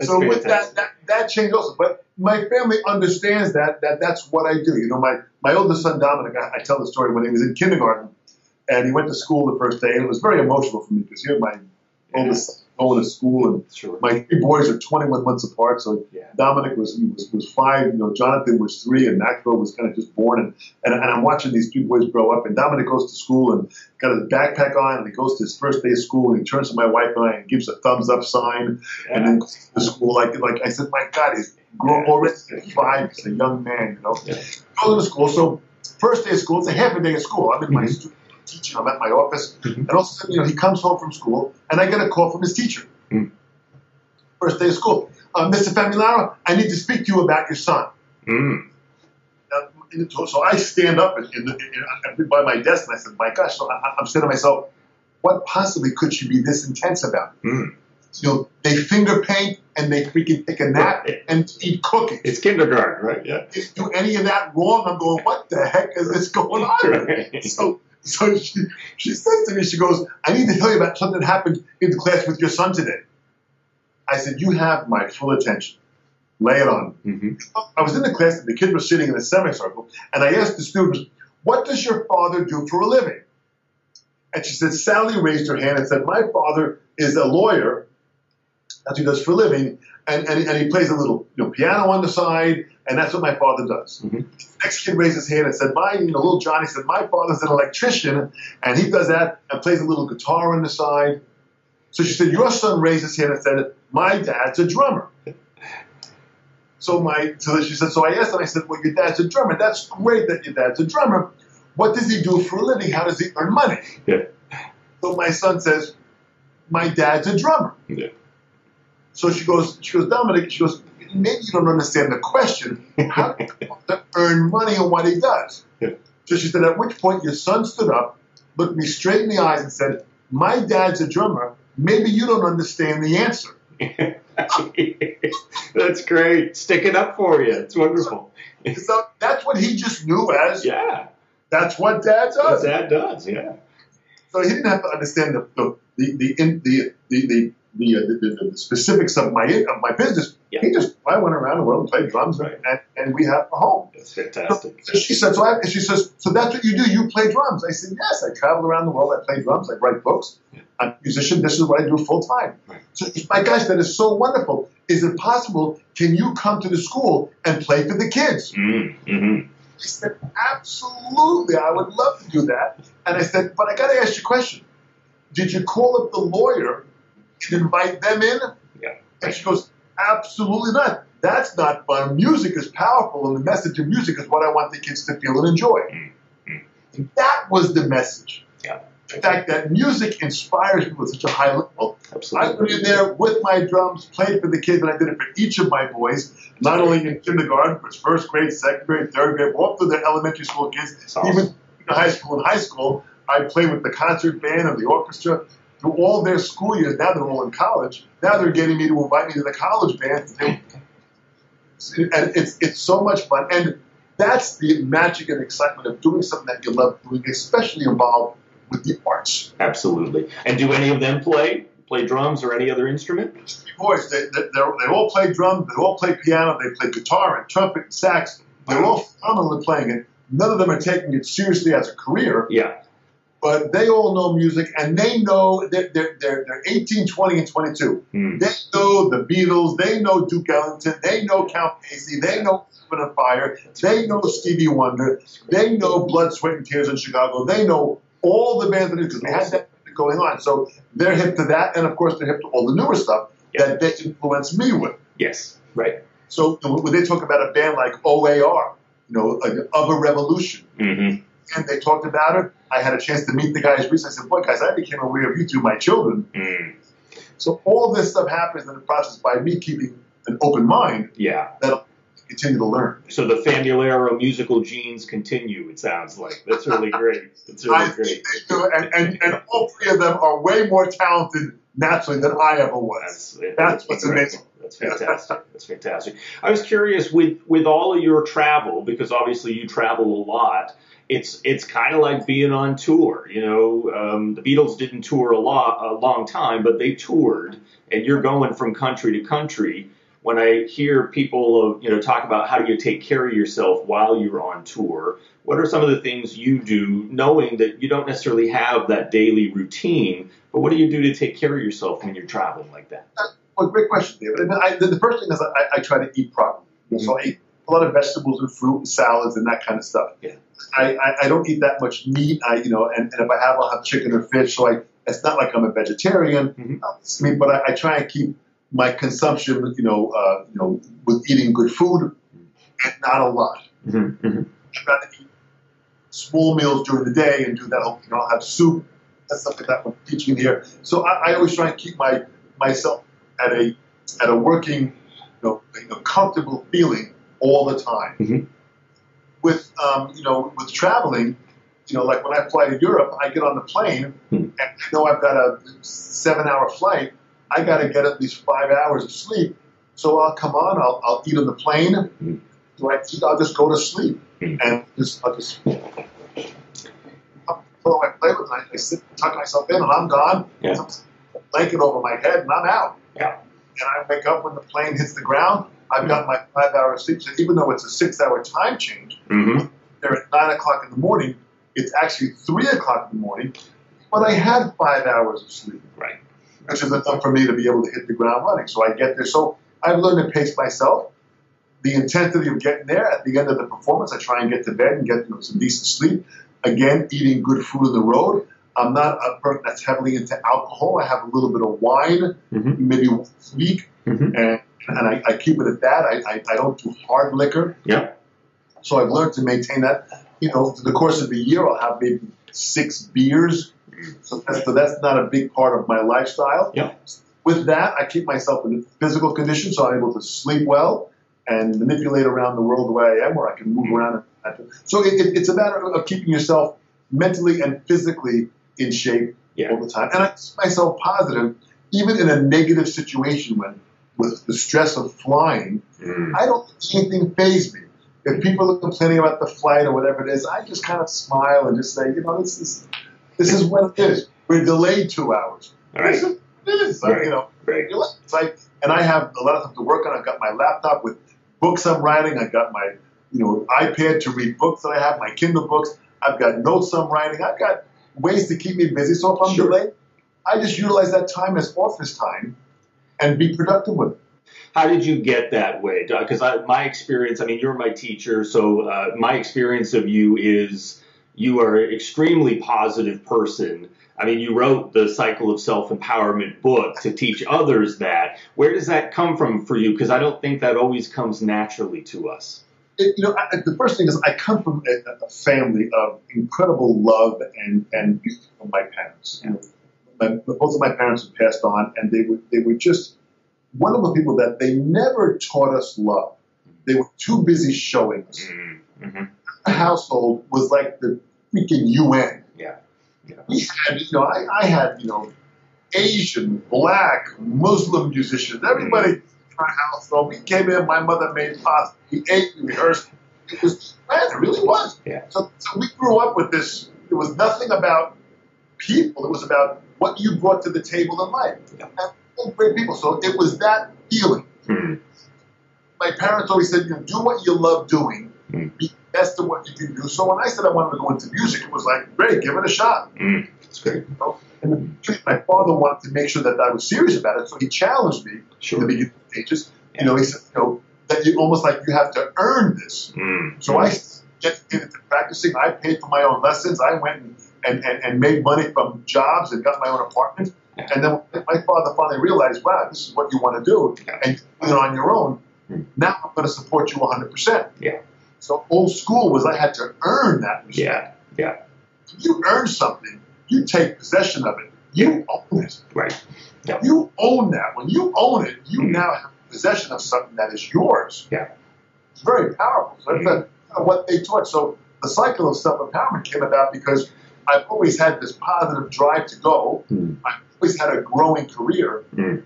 So with that, that, that changed also. But my family understands that that that's what I do. You know, my my oldest son Dominic, I, I tell the story when he was in kindergarten, and he went to school the first day, and it was very emotional for me because here my oldest son going to school, and Sure. my three boys are 21 months apart. So Yeah. Dominic was, was was five, you know, Jonathan was three, and Maxwell was kind of just born. And, and and I'm watching these three boys grow up. And Dominic goes to school and got his backpack on, and he goes to his first day of school, and he turns to my wife and I and gives a thumbs up sign, and then goes to school. Like like I said, my God, he's grown already at five. He's a young man, you know. Yeah. Goes to school. So first day of school, it's a half a day of school. I'm in my Mhm. studio teaching. I'm at my office, Mhm. and all of a sudden, you know, he comes home from school, and I get a call from his teacher. Mm. First day of school, uh, Mr. Famularo, I need to speak to you about your son. Mm. Uh, so I stand up in, in, in, by my desk and I said, "My gosh!" So I, I'm saying to myself, "What possibly could she be this intense about?" Mm. You know, they finger paint and they freaking take a nap and eat cookies. It's kindergarten, right? Yeah. If you do any of that wrong, I'm going, "What the heck is this going on?" Right. So, so she, she says to me, she goes, "I need to tell you about something that happened in the class with your son today." I said, "You have my full attention. Lay it on." hmm I was in the class and the kids were sitting in a semicircle, and I asked the students, "What does your father do for a living?" And she said, Sally raised her hand and said, "My father is a lawyer. That's what he does for a living, and, and, and he plays a little you know, piano on the side, and that's what my father does." Mhm. Next kid raised his hand and said, "My, you know, little Johnny said, my father's an electrician, and he does that and plays a little guitar on the side." So she said, "Your son raised his hand and said, my dad's a drummer." So my, so she said, so I asked him, I said, well, your dad's a drummer. That's great that your dad's a drummer. What does he do for a living? How does he earn money? Yeah. So my son says, my dad's a drummer. Yeah. So she goes, she goes, Dominic, she goes, maybe you don't understand the question. How does he earn money on what he does? So she said, at which point your son stood up, looked me straight in the eyes and said, my dad's a drummer. Maybe you don't understand the answer. That's great. Sticking up for you. It's wonderful. So that's what he just knew as Yeah. that's what dad What does. that does. Yeah. So he didn't have to understand the the the the the the, the, the, uh, the, the, the specifics of my of my business. Yeah. He just I went around the world and played drums Right. and, and we have a home. That's fantastic. So she said, so I, she says, so that's what you do. You play drums. I said, yes. I travel around the world. I play drums. I write books. Yeah. I'm a musician. This is what I do full time. Right. So my gosh, that is so wonderful. Is it possible? Can you come to the school and play for the kids? Mm, hmm I said, absolutely, I would love to do that. And I said, but I got to ask you a question. Did you call up the lawyer and invite them in? Yeah. And she goes, absolutely not. That's not fun. Music is powerful, and the message of music is what I want the kids to feel and enjoy. Mm-hmm. And that was the message. Yeah. The fact that music inspires people at such a high level. Absolutely. I went in there with my drums, played for the kids, and I did it for each of my boys, not only in kindergarten, but first grade, second grade, third grade, all through the elementary school kids, awesome. even in high school and high school. I played with the concert band and the orchestra through all their school years. Now they're all in college. Now they're getting me to invite me to the college band. And it's it's so much fun. And that's the magic and excitement of doing something that you love doing, especially involved with the arts. Absolutely. And do any of them play play drums or any other instrument? Boys, they, they, they're- all play drums, they all play piano, they play guitar and trumpet and sax. They're all phenomenal at playing it. None of them are taking it seriously as a career, Yeah. But they all know music and they know they're, they're, they're, they're 18, 20, and 22. Hmm. They know the Beatles, they know Duke Ellington, they know Count Basie, they know Earth and Fire, they know Stevie Wonder, they know Blood, Sweat, and Tears in Chicago, they know all the bands that because they had that going on. So they're hip to that, and of course they're hip to all the newer stuff Yeah. that they influenced me with. Yes. Right. So when they talk about a band like OAR, you know, of a revolution, Mm-hmm. And they talked about it, I had a chance to meet the guys recently. I said, "Boy, guys, I became aware of you through my children." Mm. So all this stuff happens in the process by me keeping an open mind Yeah. that'll continue to learn. So the Famularo musical genes continue. It sounds like that's really great. That's really I great. think they do, and, and, and all three of them are way more talented naturally than I ever was. That's, That's what's incredible. That's fantastic. That's fantastic. I was curious with with all of your travel because obviously you travel a lot. It's it's kind of like being on tour. You know, um, the Beatles didn't tour a lot a long time, but they toured, and you're going from country to country. When I hear people, you know, talk about how do you take care of yourself while you're on tour, what are some of the things you do, knowing that you don't necessarily have that daily routine, but what do you do to take care of yourself when you're traveling like that? Well, great question, David. I mean, I, the, the first thing is I, I try to eat properly. So I eat a lot of vegetables and fruit and salads and that kind of stuff. Yeah. I, I, I don't eat that much meat. I you know, and, and if I have, I'll have chicken or fish. So I, it's not like I'm a vegetarian. Mhm. I'll eat meat, but I, I try and keep my consumption, you know, uh, you know, with eating good food and not a lot. Mm-hmm. I'd rather eat small meals during the day and do that. whole- You know, I'll have soup and stuff like that. When teaching here, so I, I always try and keep my myself at a at a working, you know, you know comfortable feeling all the time. Mhm. With um, you know, with traveling, you know, like when I fly to Europe, I get on the plane Hmm. and I know I've got a seven-hour flight. I got to get at least five hours of sleep. So I'll come on. I'll, I'll eat on the plane. Hmm. I? I'll just go to sleep Hmm. and just I'll just throw my play with it. I, I sit, tuck myself in, and I'm gone. Yeah. Blanket over my head, and I'm out. Yeah. And I wake up when the plane hits the ground. I've got my five hours sleep. So even though it's a six-hour time change, Mm-hmm. there at nine o'clock in the morning. It's actually three o'clock in the morning, but I had five hours of sleep, Right. which is enough for me to be able to hit the ground running. So I get there. So I've learned to pace myself. The intensity of getting there at the end of the performance, I try and get to bed and get you know, some decent sleep. Again, eating good food on the road. I'm not a person that's heavily into alcohol. I have a little bit of wine, Mhm. maybe once a week, Mhm. and, and I, I keep it at that. I, I, I don't do hard liquor. Yeah. So I've learned to maintain that. You know, through the course of the year, I'll have maybe six beers. So that's, so that's not a big part of my lifestyle. Yeah. With that, I keep myself in physical condition, so I'm able to sleep well and manipulate around the world the way I am, where I can move mm-hmm. around. And, so it, it, it's a matter of keeping yourself mentally and physically in shape Yeah. all the time. And I keep myself positive, even in a negative situation when with the stress of flying. Mm. I don't let anything phase me. If people are complaining about the flight or whatever it is, I just kind of smile and just say, you know, this is this is what it is. We're delayed two hours. All right. This is what it is. So, Right. You know, Right. it's like, and I have a lot of stuff to work on. I've got my laptop with books I'm writing. I've got my, you know, iPad to read books that I have, my Kindle books. I've got notes I'm writing. I've got ways to keep me busy. So if I'm Sure. delayed, I just utilize that time as office time and be productive with it. How did you get that way? Because my experience, I mean, you're my teacher, so uh, my experience of you is you are an extremely positive person. I mean, you wrote the Cycle of Self Empowerment book to teach others that. Where does that come from for you? Because I don't think that always comes naturally to us. it, you know, I, the first thing is I come from a, a family of incredible love and and from my parents. You know, my, both of my parents have passed on, and they were they were just wonderful people that they never taught us love. They were too busy showing us. Mm-hmm. The household was like the freaking UN. Yeah. yeah. We had, you know, I, I had, you know, Asian, black, Muslim musicians. Everybody in our house. So we came in. My mother made pasta. We ate. We rehearsed. It was man, it really was. Yeah. So, so we grew up with this. It was nothing about people. It was about what you brought to the table in life. And great people. So it was that feeling. Mm. My parents always said, you know, do what you love doing. Mm. Be best at what you can do. So when I said I wanted to go into music, it was like, great, give it a shot. Mm. That's great. You know? And my father wanted to make sure that I was serious about it, so he challenged me in the Sure. beginning stages. You know, he said, you know, that you almost like you have to earn this. Mm. So I get get into practicing. I paid for my own lessons. I went and, and, and, and made money from jobs and got my own apartment. Yeah. And then my father finally realized, wow, this is what you want to do, Yeah. and you do it on your own. Hmm. Now I'm going to support you 100%. Yeah. So old school was I had to earn that respect. Yeah. Yeah. If you earn something, you take possession of it. You own it. Right. You own that. When you own it, you Mhm. now have possession of something that is yours. Yeah. It's very powerful. So that's Mhm. a- what they taught. So the cycle of self empowerment came about because I've always had this positive drive to go. Mm. I've always had a growing career. Mm.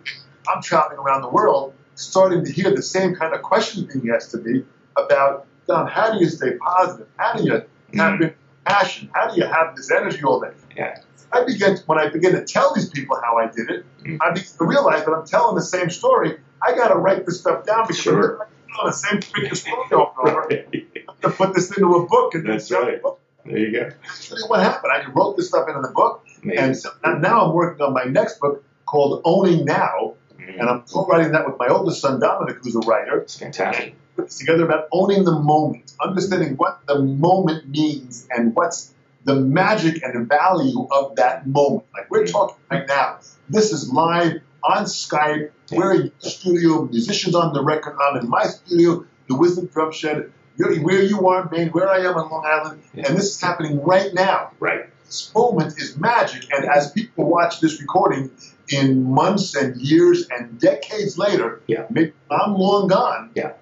I'm traveling around the world, starting to hear the same kind of questions being asked to me about, Dom, how do you stay positive? How do you have into passion? How do you have this energy all day? Yeah. I began when I begin to tell these people how I did it. Mm. I began to realize that I'm telling the same story. I got to write this stuff down because Sure. I'm telling the same freaking story over and over. Right. To put this into a book and That's right. book. There you go. That's really what happened. I wrote this stuff into the book, Amazing. and, so, and now I'm working on my next book called Owning Now, Mm. and I'm co-writing that with my oldest son Dominic, who's a writer. It's fantastic. Put this together about owning the moment, understanding what the moment means, and what's the magic and the value of that moment. Like we're talking right now. This is live on Skype. We're in the studio, musicians on the record. I'm in my studio, the Wizdom Drum Shed. You're, where you are, Maine, where I am on Long Island, and this is happening right now. Right. This moment is magic, and as people watch this recording in months and years and decades later, Yeah. maybe I'm long gone. Yeah.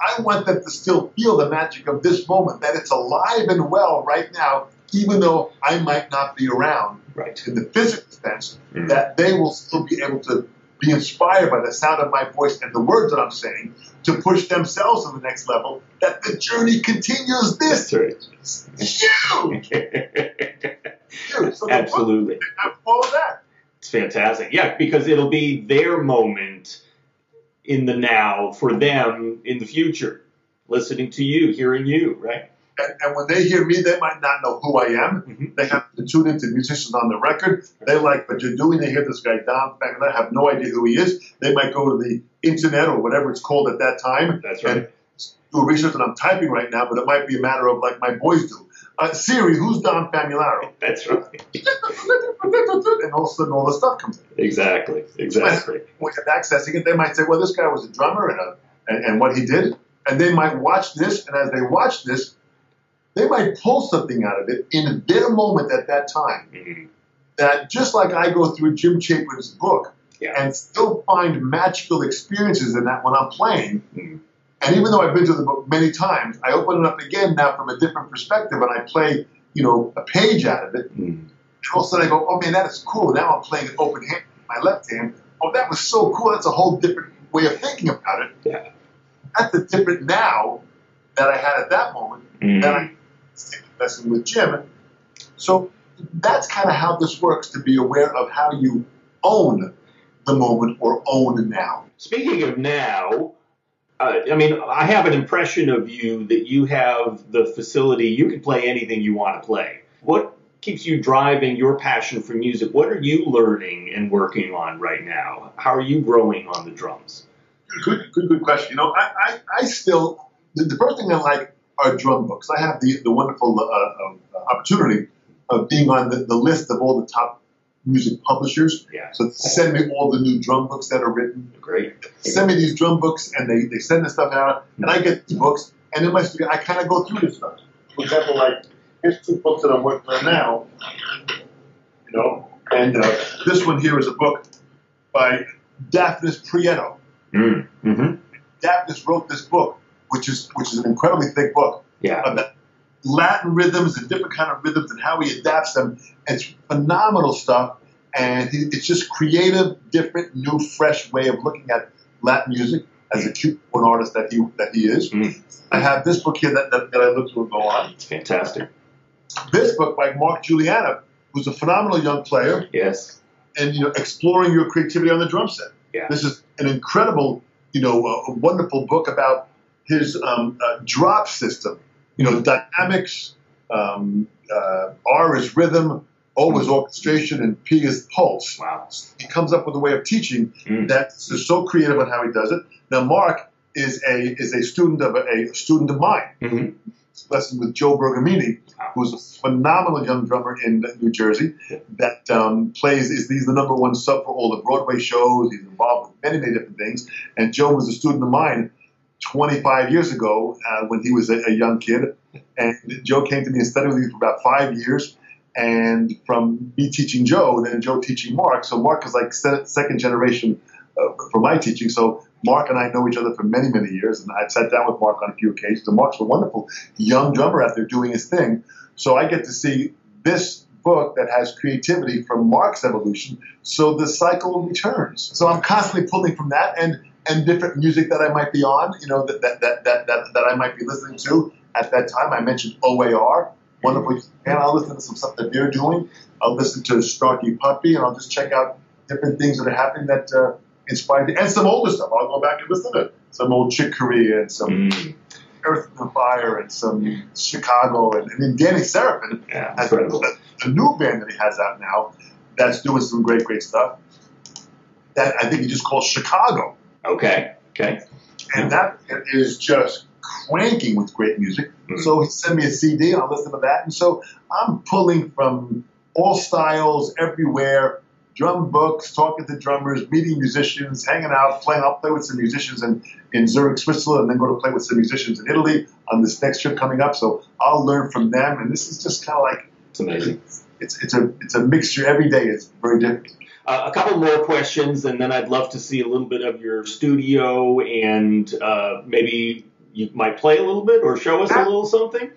I want them to still feel the magic of this moment, that it's alive and well right now, even though I might not be around Right. in the physical sense, Mm. that they will still be able to be inspired by the sound of my voice and the words that I'm saying to push themselves to the next level, that the journey continues. This is huge. huge. So Absolutely. all that. It's fantastic. Yeah, because it'll be their moment in the now for them in the future, listening to you, hearing you, right? And, and when they hear me, they might not know who I am. Mhm. They have to tune into musicians on the record. They like what you're doing. They hear this guy and I have no idea who he is. They might go to the internet or whatever it's called at that time That's and right. do research that I'm typing right now. But it might be a matter of like my boys do. Uh, Siri, who's Dom Famularo? That's right. and all of a sudden, all the stuff comes in. Exactly. Exactly. When you're accessing it, they might say, "Well, this guy was a drummer and, a, and and what he did," and they might watch this, and as they watch this, they might pull something out of it in their moment at that time. Mhm. That just like I go through Jim Chapin's book Yeah. and still find magical experiences in that when I'm playing. Mhm. And even though I've been to the book many times, I open it up again now from a different perspective, and I play, you know, a page out of it. Mhm. And all of a sudden I go, oh man, that is cool. Now I'm playing it open hand, with my left hand. Oh, that was so cool. That's a whole different way of thinking about it. Yeah. That's a different now that I had at that moment Mhm. that I was taking a lesson with Jim. So that's kind of how this works to be aware of how you own the moment or own now. Speaking of now, uh, I mean, I have an impression of you that you have the facility, you can play anything you want to play. What keeps you driving your passion for music? What are you learning and working on right now? How are you growing on the drums? Good, good, good question. You know, I, I, I still, the, the first thing I like are drum books. I have the, the wonderful uh, uh, opportunity of being on the, the list of all the top music publishers. Yeah. So send me all the new drum books that are written. Great. Send me these drum books, and they, they send the stuff out, and I get the books, And in my studio, I kind of go through this stuff. For example, like here's two books that I'm working on now. You know, and uh, this one here is a book by Dafnis Prieto. Mm. hmm Dafnis wrote this book, which is which is an incredibly thick book Yeah. about Latin rhythms and different kind of rhythms and how he adapts them. It's phenomenal stuff, and it's just creative, different, new, fresh way of looking at Latin music as a cute born artist that he that he is. Mm. I have this book here that, that, that I look to and go on. It's fantastic. This book by Mark Guiliana, who's a phenomenal young player, Yes. and you know exploring your creativity on the drum set. Yeah. This is an incredible, you know, uh, wonderful book about his um, uh, drop system. You know, dynamics. Um, uh, R is rhythm, O is orchestration, and P is pulse. Wow. He comes up with a way of teaching Mm. that is so creative on how he does it. Now, Mark is a is a student of a, a student of mine. hmm Lesson with Joe Bergamini, who's a phenomenal young drummer in New Jersey that um, plays is he's the number one sub for all the Broadway shows. He's involved with many many different things. And Joe was a student of mine 25 years ago uh, when he was a, a young kid. And Joe came to me and studied with me for about five years. And from me teaching Joe, then Joe teaching Mark. So Mark is like se- second generation uh, for my teaching. So Mark and I know each other for many, many years. And I've sat down with Mark on a few occasions. And Mark's a wonderful young drummer out there doing his thing. So I get to see this book that has creativity from Mark's evolution. So the cycle returns. So I'm constantly pulling from that and and different music that I might be on, you know, that that that that, that, that I might be listening to at that time. I mentioned OAR, wonderful. And I'll listen to some stuff that they're doing. I'll listen to Snarky Puppy, and I'll just check out different things that are happening that uh, inspired me. And some older stuff. I'll go back and listen to some old Chick Corea and some Mm. Earth and Fire and some Chicago and, and then Danny Seraphine Yeah. has a, a new band that he has out now that's doing some great, great stuff. That I think he just calls Chicago, Okay. Okay. and that is just cranking with great music. Mhm. So he sent me a CD, and I'll listen to that. And so I'm pulling from all styles, everywhere. Drum books, talking to drummers, meeting musicians, hanging out, playing. I'll play with some musicians in, in Zurich, Switzerland, and then go to play with some musicians in Italy on this next trip coming up. So I'll learn from them, and this is just kind of like It's amazing. it's it's a it's a mixture every day. It's very different. Uh, a couple more questions, and then I'd love to see a little bit of your studio, and uh, maybe you might play a little bit or show us a little something.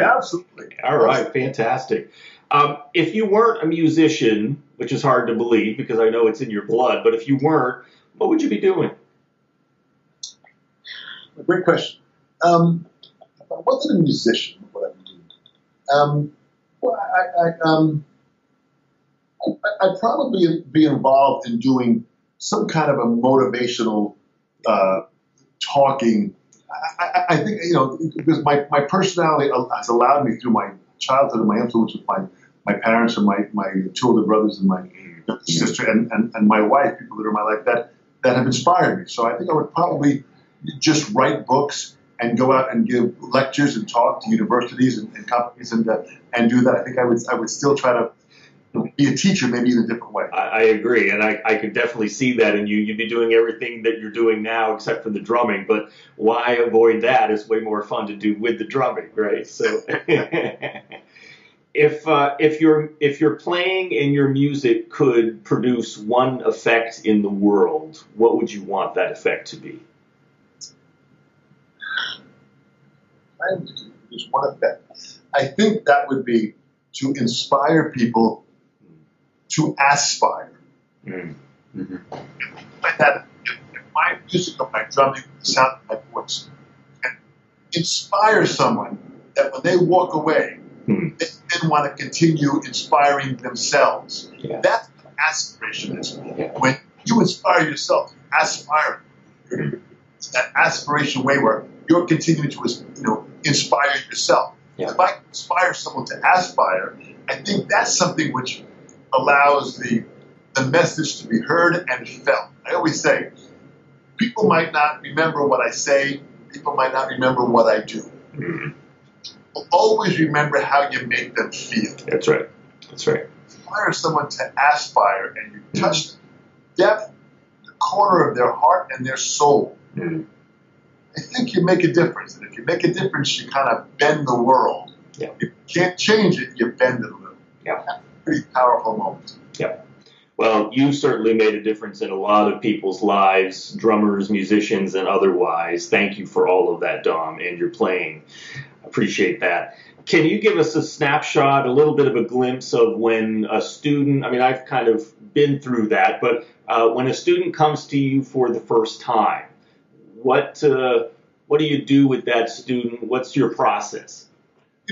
Absolutely. All right, fantastic. Um, if you weren't a musician, which is hard to believe because I know it's in your blood, but if you weren't, what would you be doing? Great question. Um, if I wasn't a musician, what would I be doing? Um, well, I, I, um, I'd probably be involved in doing some kind of a motivational uh, talking. I, I, I think you know because my, my personality has allowed me through my childhood and my influence with my, my parents and my, my two older brothers and my sister and, and, and my wife, people that are in my life that that have inspired me. So I think I would probably just write books and go out and give lectures and talk to universities and, and companies and uh, and do that. I think I would I would still try to be a teacher, maybe in a different way. I, I agree, and I, I could definitely see that in you. You'd be doing everything that you're doing now except for the drumming, but why avoid that? It's way more fun to do with the drumming, right? So, if uh, if your if your playing and your music could produce one effect in the world, what would you want that effect to be? I one effect. I think that would be to inspire people to aspire. Mm. hmm Like that, if, if my music or my drumming, the sound of my voice, can inspire someone that when they walk away, Hmm. they then want to continue inspiring themselves. Yeah. That's what aspiration is. Yeah. When you inspire yourself, aspire. That aspiration way where you're continuing to you know inspire yourself. Yeah. If I inspire someone to aspire, I think that's something which allows the the message to be heard and felt. I always say, people might not remember what I say, people might not remember what I do. Mhm. But always remember how you make them feel. That's right. That's right. Inspire someone to aspire, and you touch the depth, the corner of their heart and their soul. Mhm. I think you make a difference. And if you make a difference, you kind of bend the world. Yeah. If you can't change it, you bend it a little. Yeah. Pretty powerful moment. Yeah. Well, you certainly made a difference in a lot of people's lives, drummers, musicians, and otherwise. Thank you for all of that, Dom, and your playing. Appreciate that. Can you give us a snapshot, a little bit of a glimpse of when a student, I mean, I've kind of been through that, but uh, when a student comes to you for the first time, what, uh, what do you do with that student? What's your process?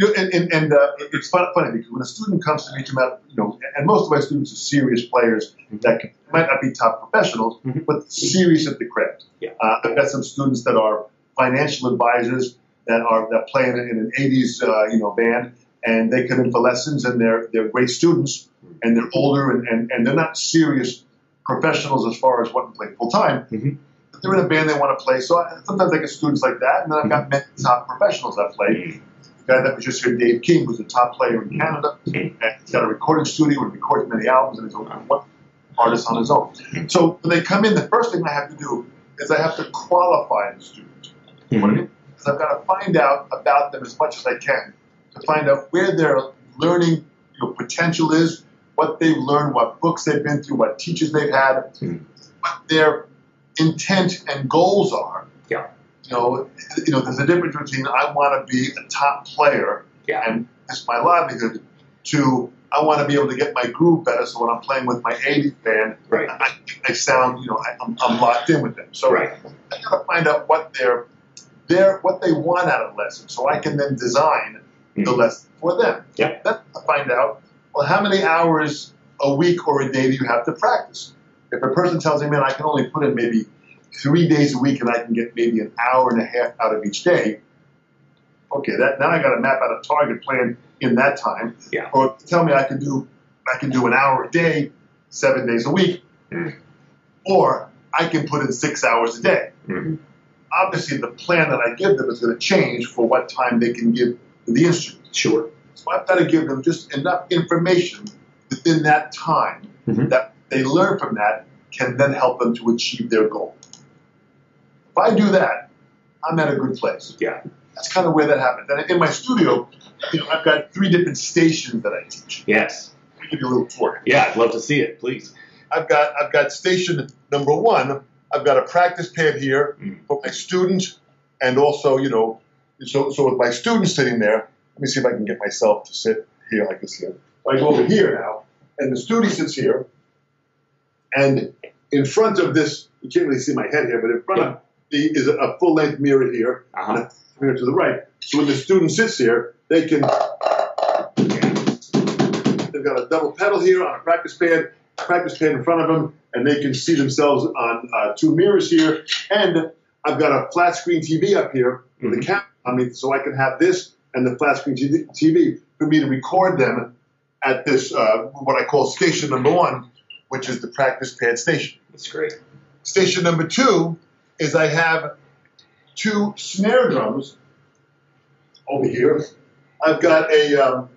You know, and, and, and uh, it's fun, funny because when a student comes to me, you know, and most of my students are serious players that can, might not be top professionals, Mhm. but serious at the craft. Yeah. Uh, I've got some students that are financial advisors that are that play in, in an 80s, uh, you know, band, and they come in for lessons, and they're they're great students, and they're older, and, and, and they're not serious professionals as far as wanting to play full time. Mhm. But they're in a band they want to play, so I, sometimes I get students like that, and then I've got many top professionals that play guy that was just here, Dave King, who's a top player in Canada, and he's got a recording studio and records many albums, and he's a one artist on his own. So when they come in, the first thing I have to do is I have to qualify the student. You know what I mean? Because I've got to find out about them as much as I can to find out where their learning you know, potential is, what they've learned, what books they've been through, what teachers they've had, Mhm. what their intent and goals are. Yeah. You know, you know, there's a difference between I want to be a top player Yeah. and it's my livelihood to I want to be able to get my groove better. So when I'm playing with my 80s band, Right. I, I sound, you know, I, I'm, I'm locked in with them. So Right. I got to find out what they're, they're, what they want out of lesson, so I can then design the Mhm. lesson for them. Yeah. Then I find out, well, how many hours a week or a day do you have to practice? If a person tells me, man, I can only put in maybe three days a week and I can get maybe an hour and a half out of each day, okay, that now I got to map out a target plan in that time. Yeah. Or tell me I can do I can do an hour a day, seven days a week, Mm. or I can put in six hours a day. Mhm. Obviously, the plan that I give them is going to change for what time they can give the instrument. Sure. So I've got to give them just enough information within that time Mhm. that they learn from that can then help them to achieve their goal. If I do that, I'm at a good place. Yeah. That's kind of where that happens. And in my studio, you know, I've got three different stations that I teach. Yes. Let me give you a little tour. Yeah, I'd love to see it, please. I've got I've got station number one. I've got a practice pad here Mm. for my students, and also you know, so so with my students sitting there. Let me see if I can get myself to sit here like this here. I go over here now, and the student sits here, and in front of this, you can't really see my head here, but in front of the is a, a full length mirror here, Uh-huh. and a mirror to the right. So when the student sits here, they can. They've got a double pedal here on a practice pad, practice pad in front of them, and they can see themselves on uh, two mirrors here. And I've got a flat screen TV up here with a Mhm. camera. I mean, so I can have this and the flat screen TV TV for me to record them at this uh, what I call station number one, which is the practice pad station. That's great. Station number two is I have two snare drums over here. I've got a um,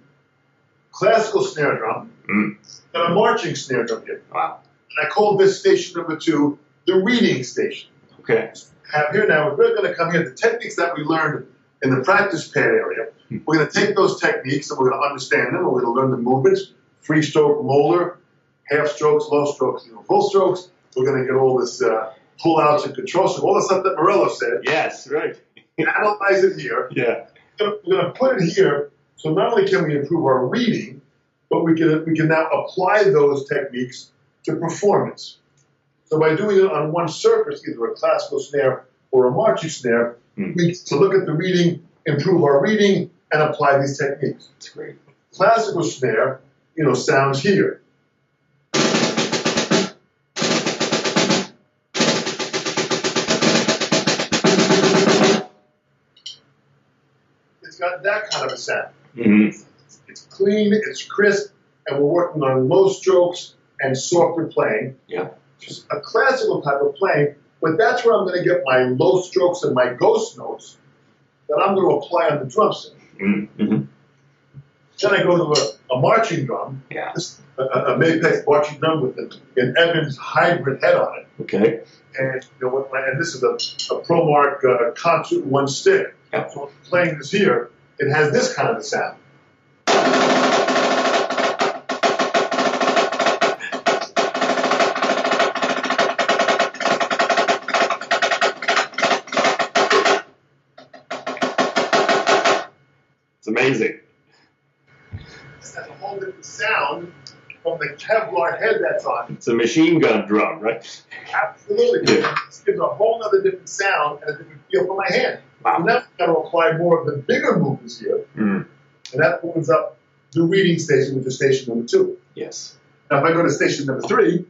classical snare drum Mm. and a marching snare drum here. Wow. And I call this station number two the reading station. Okay. Have here now, we're going to come here. The techniques that we learned in the practice pad area, we're going to take those techniques and we're going to understand them. We're going to learn the movements, free stroke, Moeller, half strokes, low strokes, you know, full strokes. We're going to get all this uh, pull outs and control, so all the stuff that Morello said. Yes, right. Analyze it here. Yeah. We're going to put it here. So not only can we improve our reading, but we can we can now apply those techniques to performance. So by doing it on one surface, either a classical snare or a marching snare, Hmm. we to look at the reading, improve our reading, and apply these techniques. That's great. Classical snare, you know, sounds here. That kind of a sound. hmm It's clean, it's crisp, and we're working on low strokes and softer playing. Yeah. Just a classical type of playing, but that's where I'm going to get my low strokes and my ghost notes that I'm going to apply on the drum set. hmm Then I go to a, a marching drum, Yeah. this- a, a Mapex marching drum with an, an Evans hybrid head on it. Okay. and you know, and this is a, a ProMark uh, concert one stick. Yep. So I'm playing this here, it has this kind of a sound. It's amazing. This has a whole different sound from the Kevlar head that's on. It's a machine gun drum, right? Absolutely, Yeah. this gives a whole other different sound and a different feel for my hand. And now got to apply more of the bigger movements here, Mm. and that opens up the reading station, which is station number two. Yes. Now, if I go to station number three,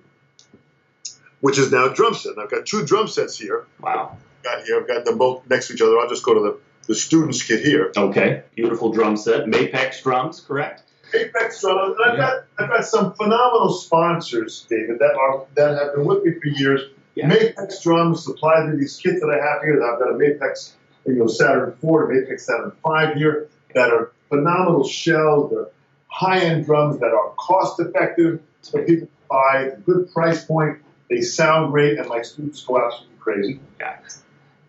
which is now drum set, I've got two drum sets here. Wow. Got here, I've got them both next to each other. I'll just go to the, the students kit here. Okay. Beautiful drum set. Mapex drums, correct? Mapex drums, and I've got I've got some phenomenal sponsors, David, that are that have been with me for years. Yeah. Mapex drums supply me these kits that I have here. I've got a Mapex, you know, Saturn four, a Mapex Saturn five here that are phenomenal shells. They're high-end drums that are cost-effective for people to buy. Good price point. They sound great, and my students go absolutely crazy. Yeah.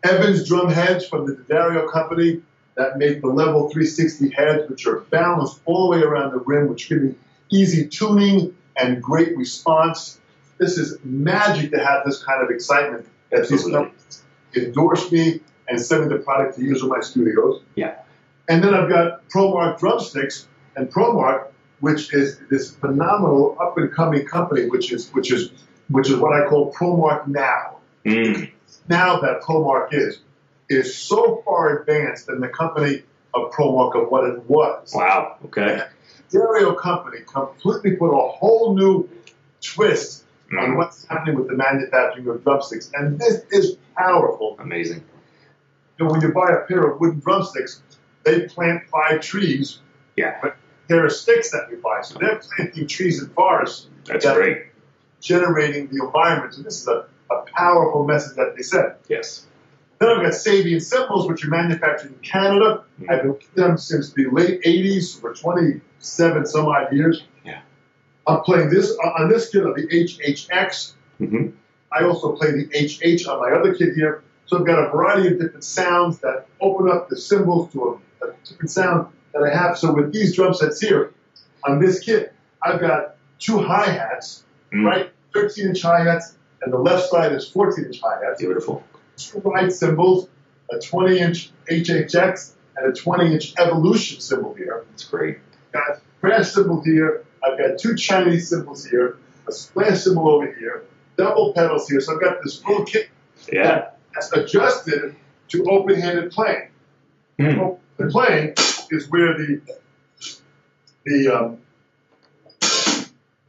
Evans drum heads from the D'Addario company that make the level 360 heads, which are balanced all the way around the rim, which give me easy tuning and great response. This is magic to have this kind of excitement that these companies endorse me and sending the product to use in my studios. Yeah. And then I've got ProMark drumsticks and ProMark, which is this phenomenal up and coming company, which is which is which is what I call ProMark now Mm. now that ProMark is, is so far advanced in the company of ProMark of what it was. Wow. Okay. D'Addario company completely put a whole new twist on Mm. what's happening with the manufacturing of drumsticks, and this is powerful. Amazing. You know, when you buy a pair of wooden drumsticks, they plant five trees. Yeah. But there are sticks that we buy, so they're planting trees and forests, That's Yeah. great. generating the environment. And this is a, a powerful message that they send. Yes. Then I've got Sabian cymbals, which are manufactured in Canada. Mhm. I've been with them since the late 80s for 27 some odd years. Yeah. I'm playing this uh, on this kit the HHX. Mm-hmm. I also play the HH on my other kit here. So I've got a variety of different sounds that open up the cymbals to a, a different sound that I have. So with these drum sets here on this kit, I've got two hi hats, Mm. right? 13 inch hi hats, and the left side is 14 inch hi hats Beautiful. two right cymbals, a 20 inch HHX, and a 20 inch Evolution cymbal here. That's great. Got a crash cymbal here. I've got two Chinese cymbals here, a splash cymbal over here, double pedals here. So I've got this full kit Yeah. That's adjusted to open handed playing. Mm. Open playing is where the the um,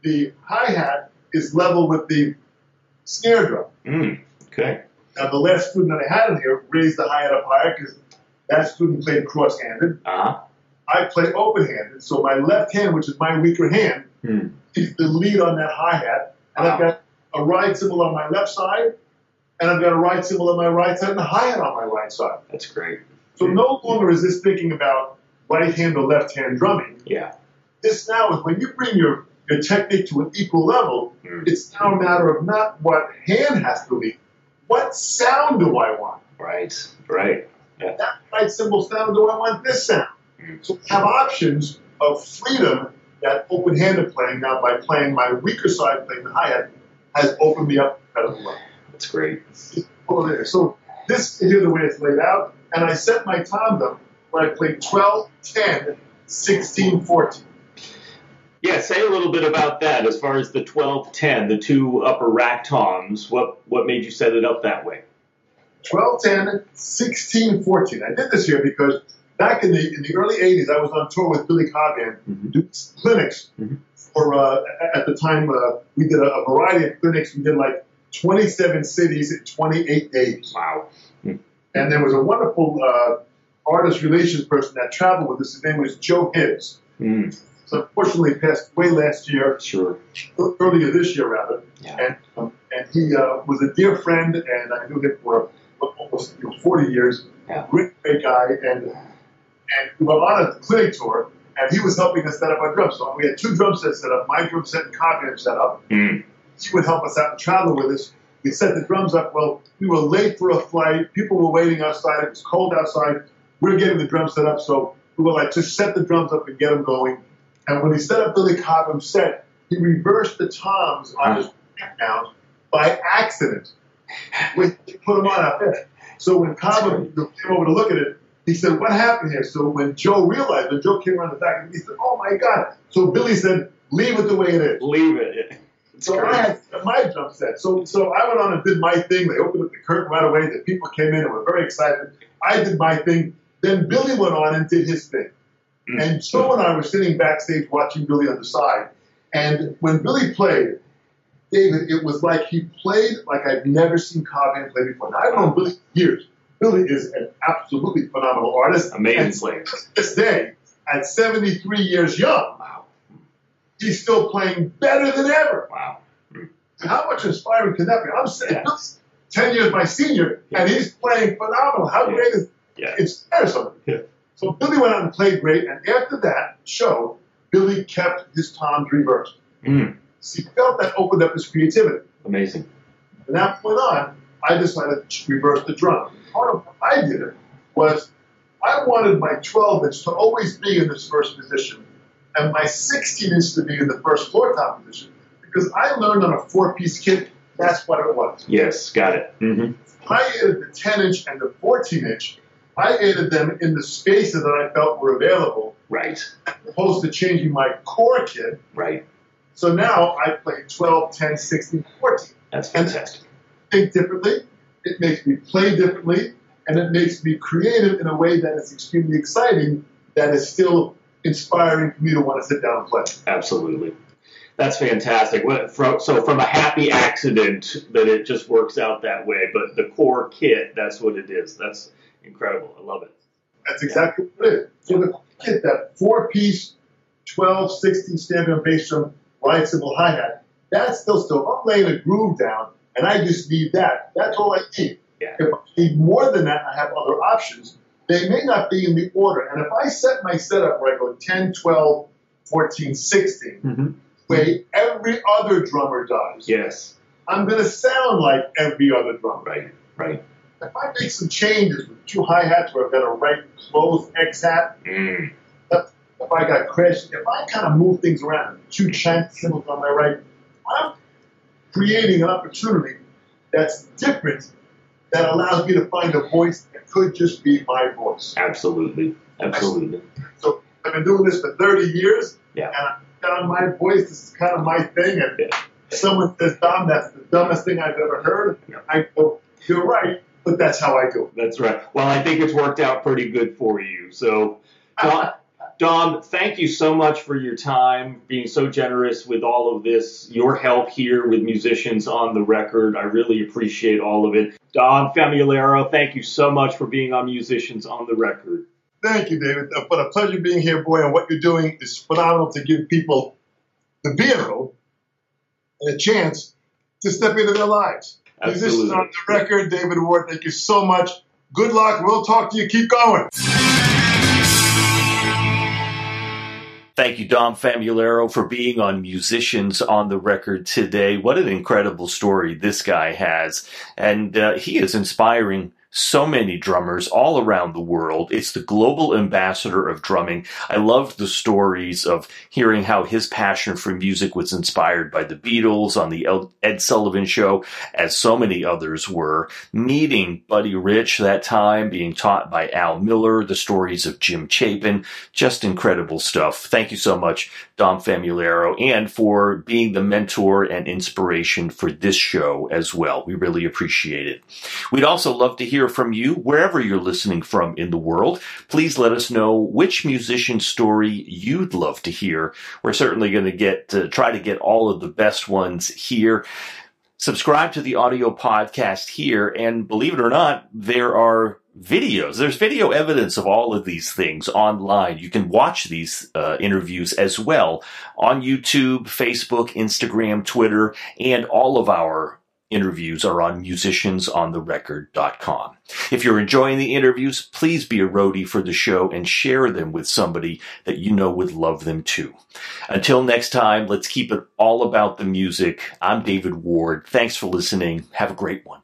the hi hat is level with the snare drum. Mm. Okay. Now, the last student that I had in here raised the hi-hat up higher because that student played cross-handed. Uh-huh. I play open-handed, so my left hand, which is my weaker hand, Hmm. is the lead on that hi-hat. And I've got a ride cymbal on my left side, and I've got a ride cymbal on my right side, and a hi-hat on my right side. That's great. So no longer is this thinking about right hand or left hand drumming. Yeah. This now is when you bring your, your technique to an equal level, Mm. it's now a matter of not what hand has to lead, what sound do I want? Right. Right. Yeah. that right cymbal sound do I want this sound? Mm. So we have options of freedom that open-handed playing now by playing my weaker side, playing the hi-hat, has opened me up incredibly well. That's great. There. So this is the way it's laid out, and I set my tandem where I played 12, 10, 16, 14. Yeah, say a little bit about that as far as the 12 10, the two upper rack toms. What what made you set it up that way? 12, 10, 16, 14. I did this here because back in the in the early 80s, I was on tour with Billy Cobham Mhm. doing clinics Mhm. for, uh, at the time, uh, we did a, a variety of clinics. We did like 27 cities in 28 days. Wow. And there was a wonderful uh, artist relations person that traveled with us. His name was Joe Hibbs. Mm, So unfortunately passed away last year, sure. earlier this year rather. Yeah. And, um, and he uh, was a dear friend, and I knew him for almost you know, 40 years. Yeah. Great, great guy. And and we were on a clinic tour, and he was helping us set up our drums. So we had two drum sets set up, my drum set and Cobham's set up. Mm. He would help us out and travel with us. We set the drums up. Well, we were late for a flight. People were waiting outside. It was cold outside. We are getting the drums set up, so we were like, just set the drums up and get them going. And when he set up Billy Cobham's set, he reversed the toms on his background by accident. We put them on out there. So when Cobham came over to look at it, he said, "What happened here?" So when Joe realized, when Joe came around the back, he said, "Oh my God!" So Billy said, "Leave it the way it is." Leave it. So I had my drum set. So so I went on and did my thing. They opened up the curtain right away. The people came in and were very excited. I did my thing. Then Billy went on and did his thing. Mm. And Joe and I were sitting backstage watching Billy on the side. And when Billy played, David, it was like he played like I've never seen Cobham play before. Now, I've known Billy for years. Billy is an absolutely phenomenal artist. Amazing And to this day, at 73 years young. He's still playing better than ever. Wow. How much inspiring can that be? I'm saying Yeah. Billy's 10 years my senior, and he's playing phenomenal. How Yeah. great is Yeah. inspire somebody? Yeah. So Billy went out and played great, and after that show, Billy kept his toms reversed. Mm. He felt that opened up his creativity. Amazing. From that point on, I decided to reverse the drum. Part of what I did it was I wanted my 12 inch to always be in this first position and my 16 inch to be in the first floor top position because I learned on a four piece kit that's what it was. Yes. Got it. hmm I added the 10 inch and the 14 inch. I added them in the spaces that I felt were available, Right. as opposed to changing my core kit. Right. So now I play 12, 10, 16, 14. That's fantastic. think differently, it makes me play differently, and it makes me creative in a way that is extremely exciting, that is still inspiring for me to want to sit down and play. Absolutely. That's fantastic. From- So from a happy accident that it just works out that way, but the core kit, that's what it is. That's incredible. I love it. That's exactly what it is. So the kit, that four piece, 12, 16 standard bass drum, ride cymbal hi hat, that's still still. If I'm laying a groove down and I just need that, that's all I need. Yeah. If I need more than that, I have other options. They may not be in the order. And if I set my setup where I go 10, 12, 14, 16, Mm-hmm. way every other drummer does, Yes. I'm going to sound like every other drummer. Right. Right. If I make some changes with two hi hats where I've got a right closed X hat, Mm. if I got crashed, if I kind of move things around, two chant cymbals on my right, I'm creating an opportunity that's different that allows me to find a voice that could just be my voice. Absolutely. Absolutely. So I've been doing this for 30 years, Yeah. and I found my voice. This is kind of my thing. And Yeah. someone says, Dom, that's the dumbest thing I've ever heard. Yeah. I go, you're right, but that's how I do it. That's right. Well, I think it's worked out pretty good for you. So, Dom, Dom, thank you so much for your time, being so generous with all of this, your help here with musicians on the record. I really appreciate all of it. Dom Famularo, thank you so much for being on Musicians on the Record. Thank you, David. Uh, But a pleasure being here, boy. And what you're doing is phenomenal to give people the vehicle and a chance to step into their lives. Musicians Absolutely. on the record, David Ward. Thank you so much. Good luck. We'll talk to you. Keep going. Thank you, Dom Famularo, for being on Musicians on the Record today. What an incredible story this guy has. And uh, he is inspiring so many drummers all around the world. It's the global ambassador of drumming. I loved the stories of hearing how his passion for music was inspired by the Beatles on the Ed Sullivan show, as so many others were. Meeting Buddy Rich that time, being taught by Al Miller, the stories of Jim Chapin, just incredible stuff. Thank you so much, Dom Famularo, and for being the mentor and inspiration for this show as well. We really appreciate it. We'd also love to hear from you wherever you're listening from in the world. Please let us know which musician story you'd love to hear. We're certainly going to get to try to get all of the best ones here. Subscribe to the audio podcast here, and believe it or not, there are videos. There's video evidence of all of these things online. You can watch these uh, interviews as well on YouTube, Facebook, Instagram, Twitter, and all of our interviews are on musiciansontherecord.com. If you're enjoying the interviews, please be a roadie for the show and share them with somebody that you know would love them too. Until next time, let's keep it all about the music. I'm David Ward. Thanks for listening. Have a great one.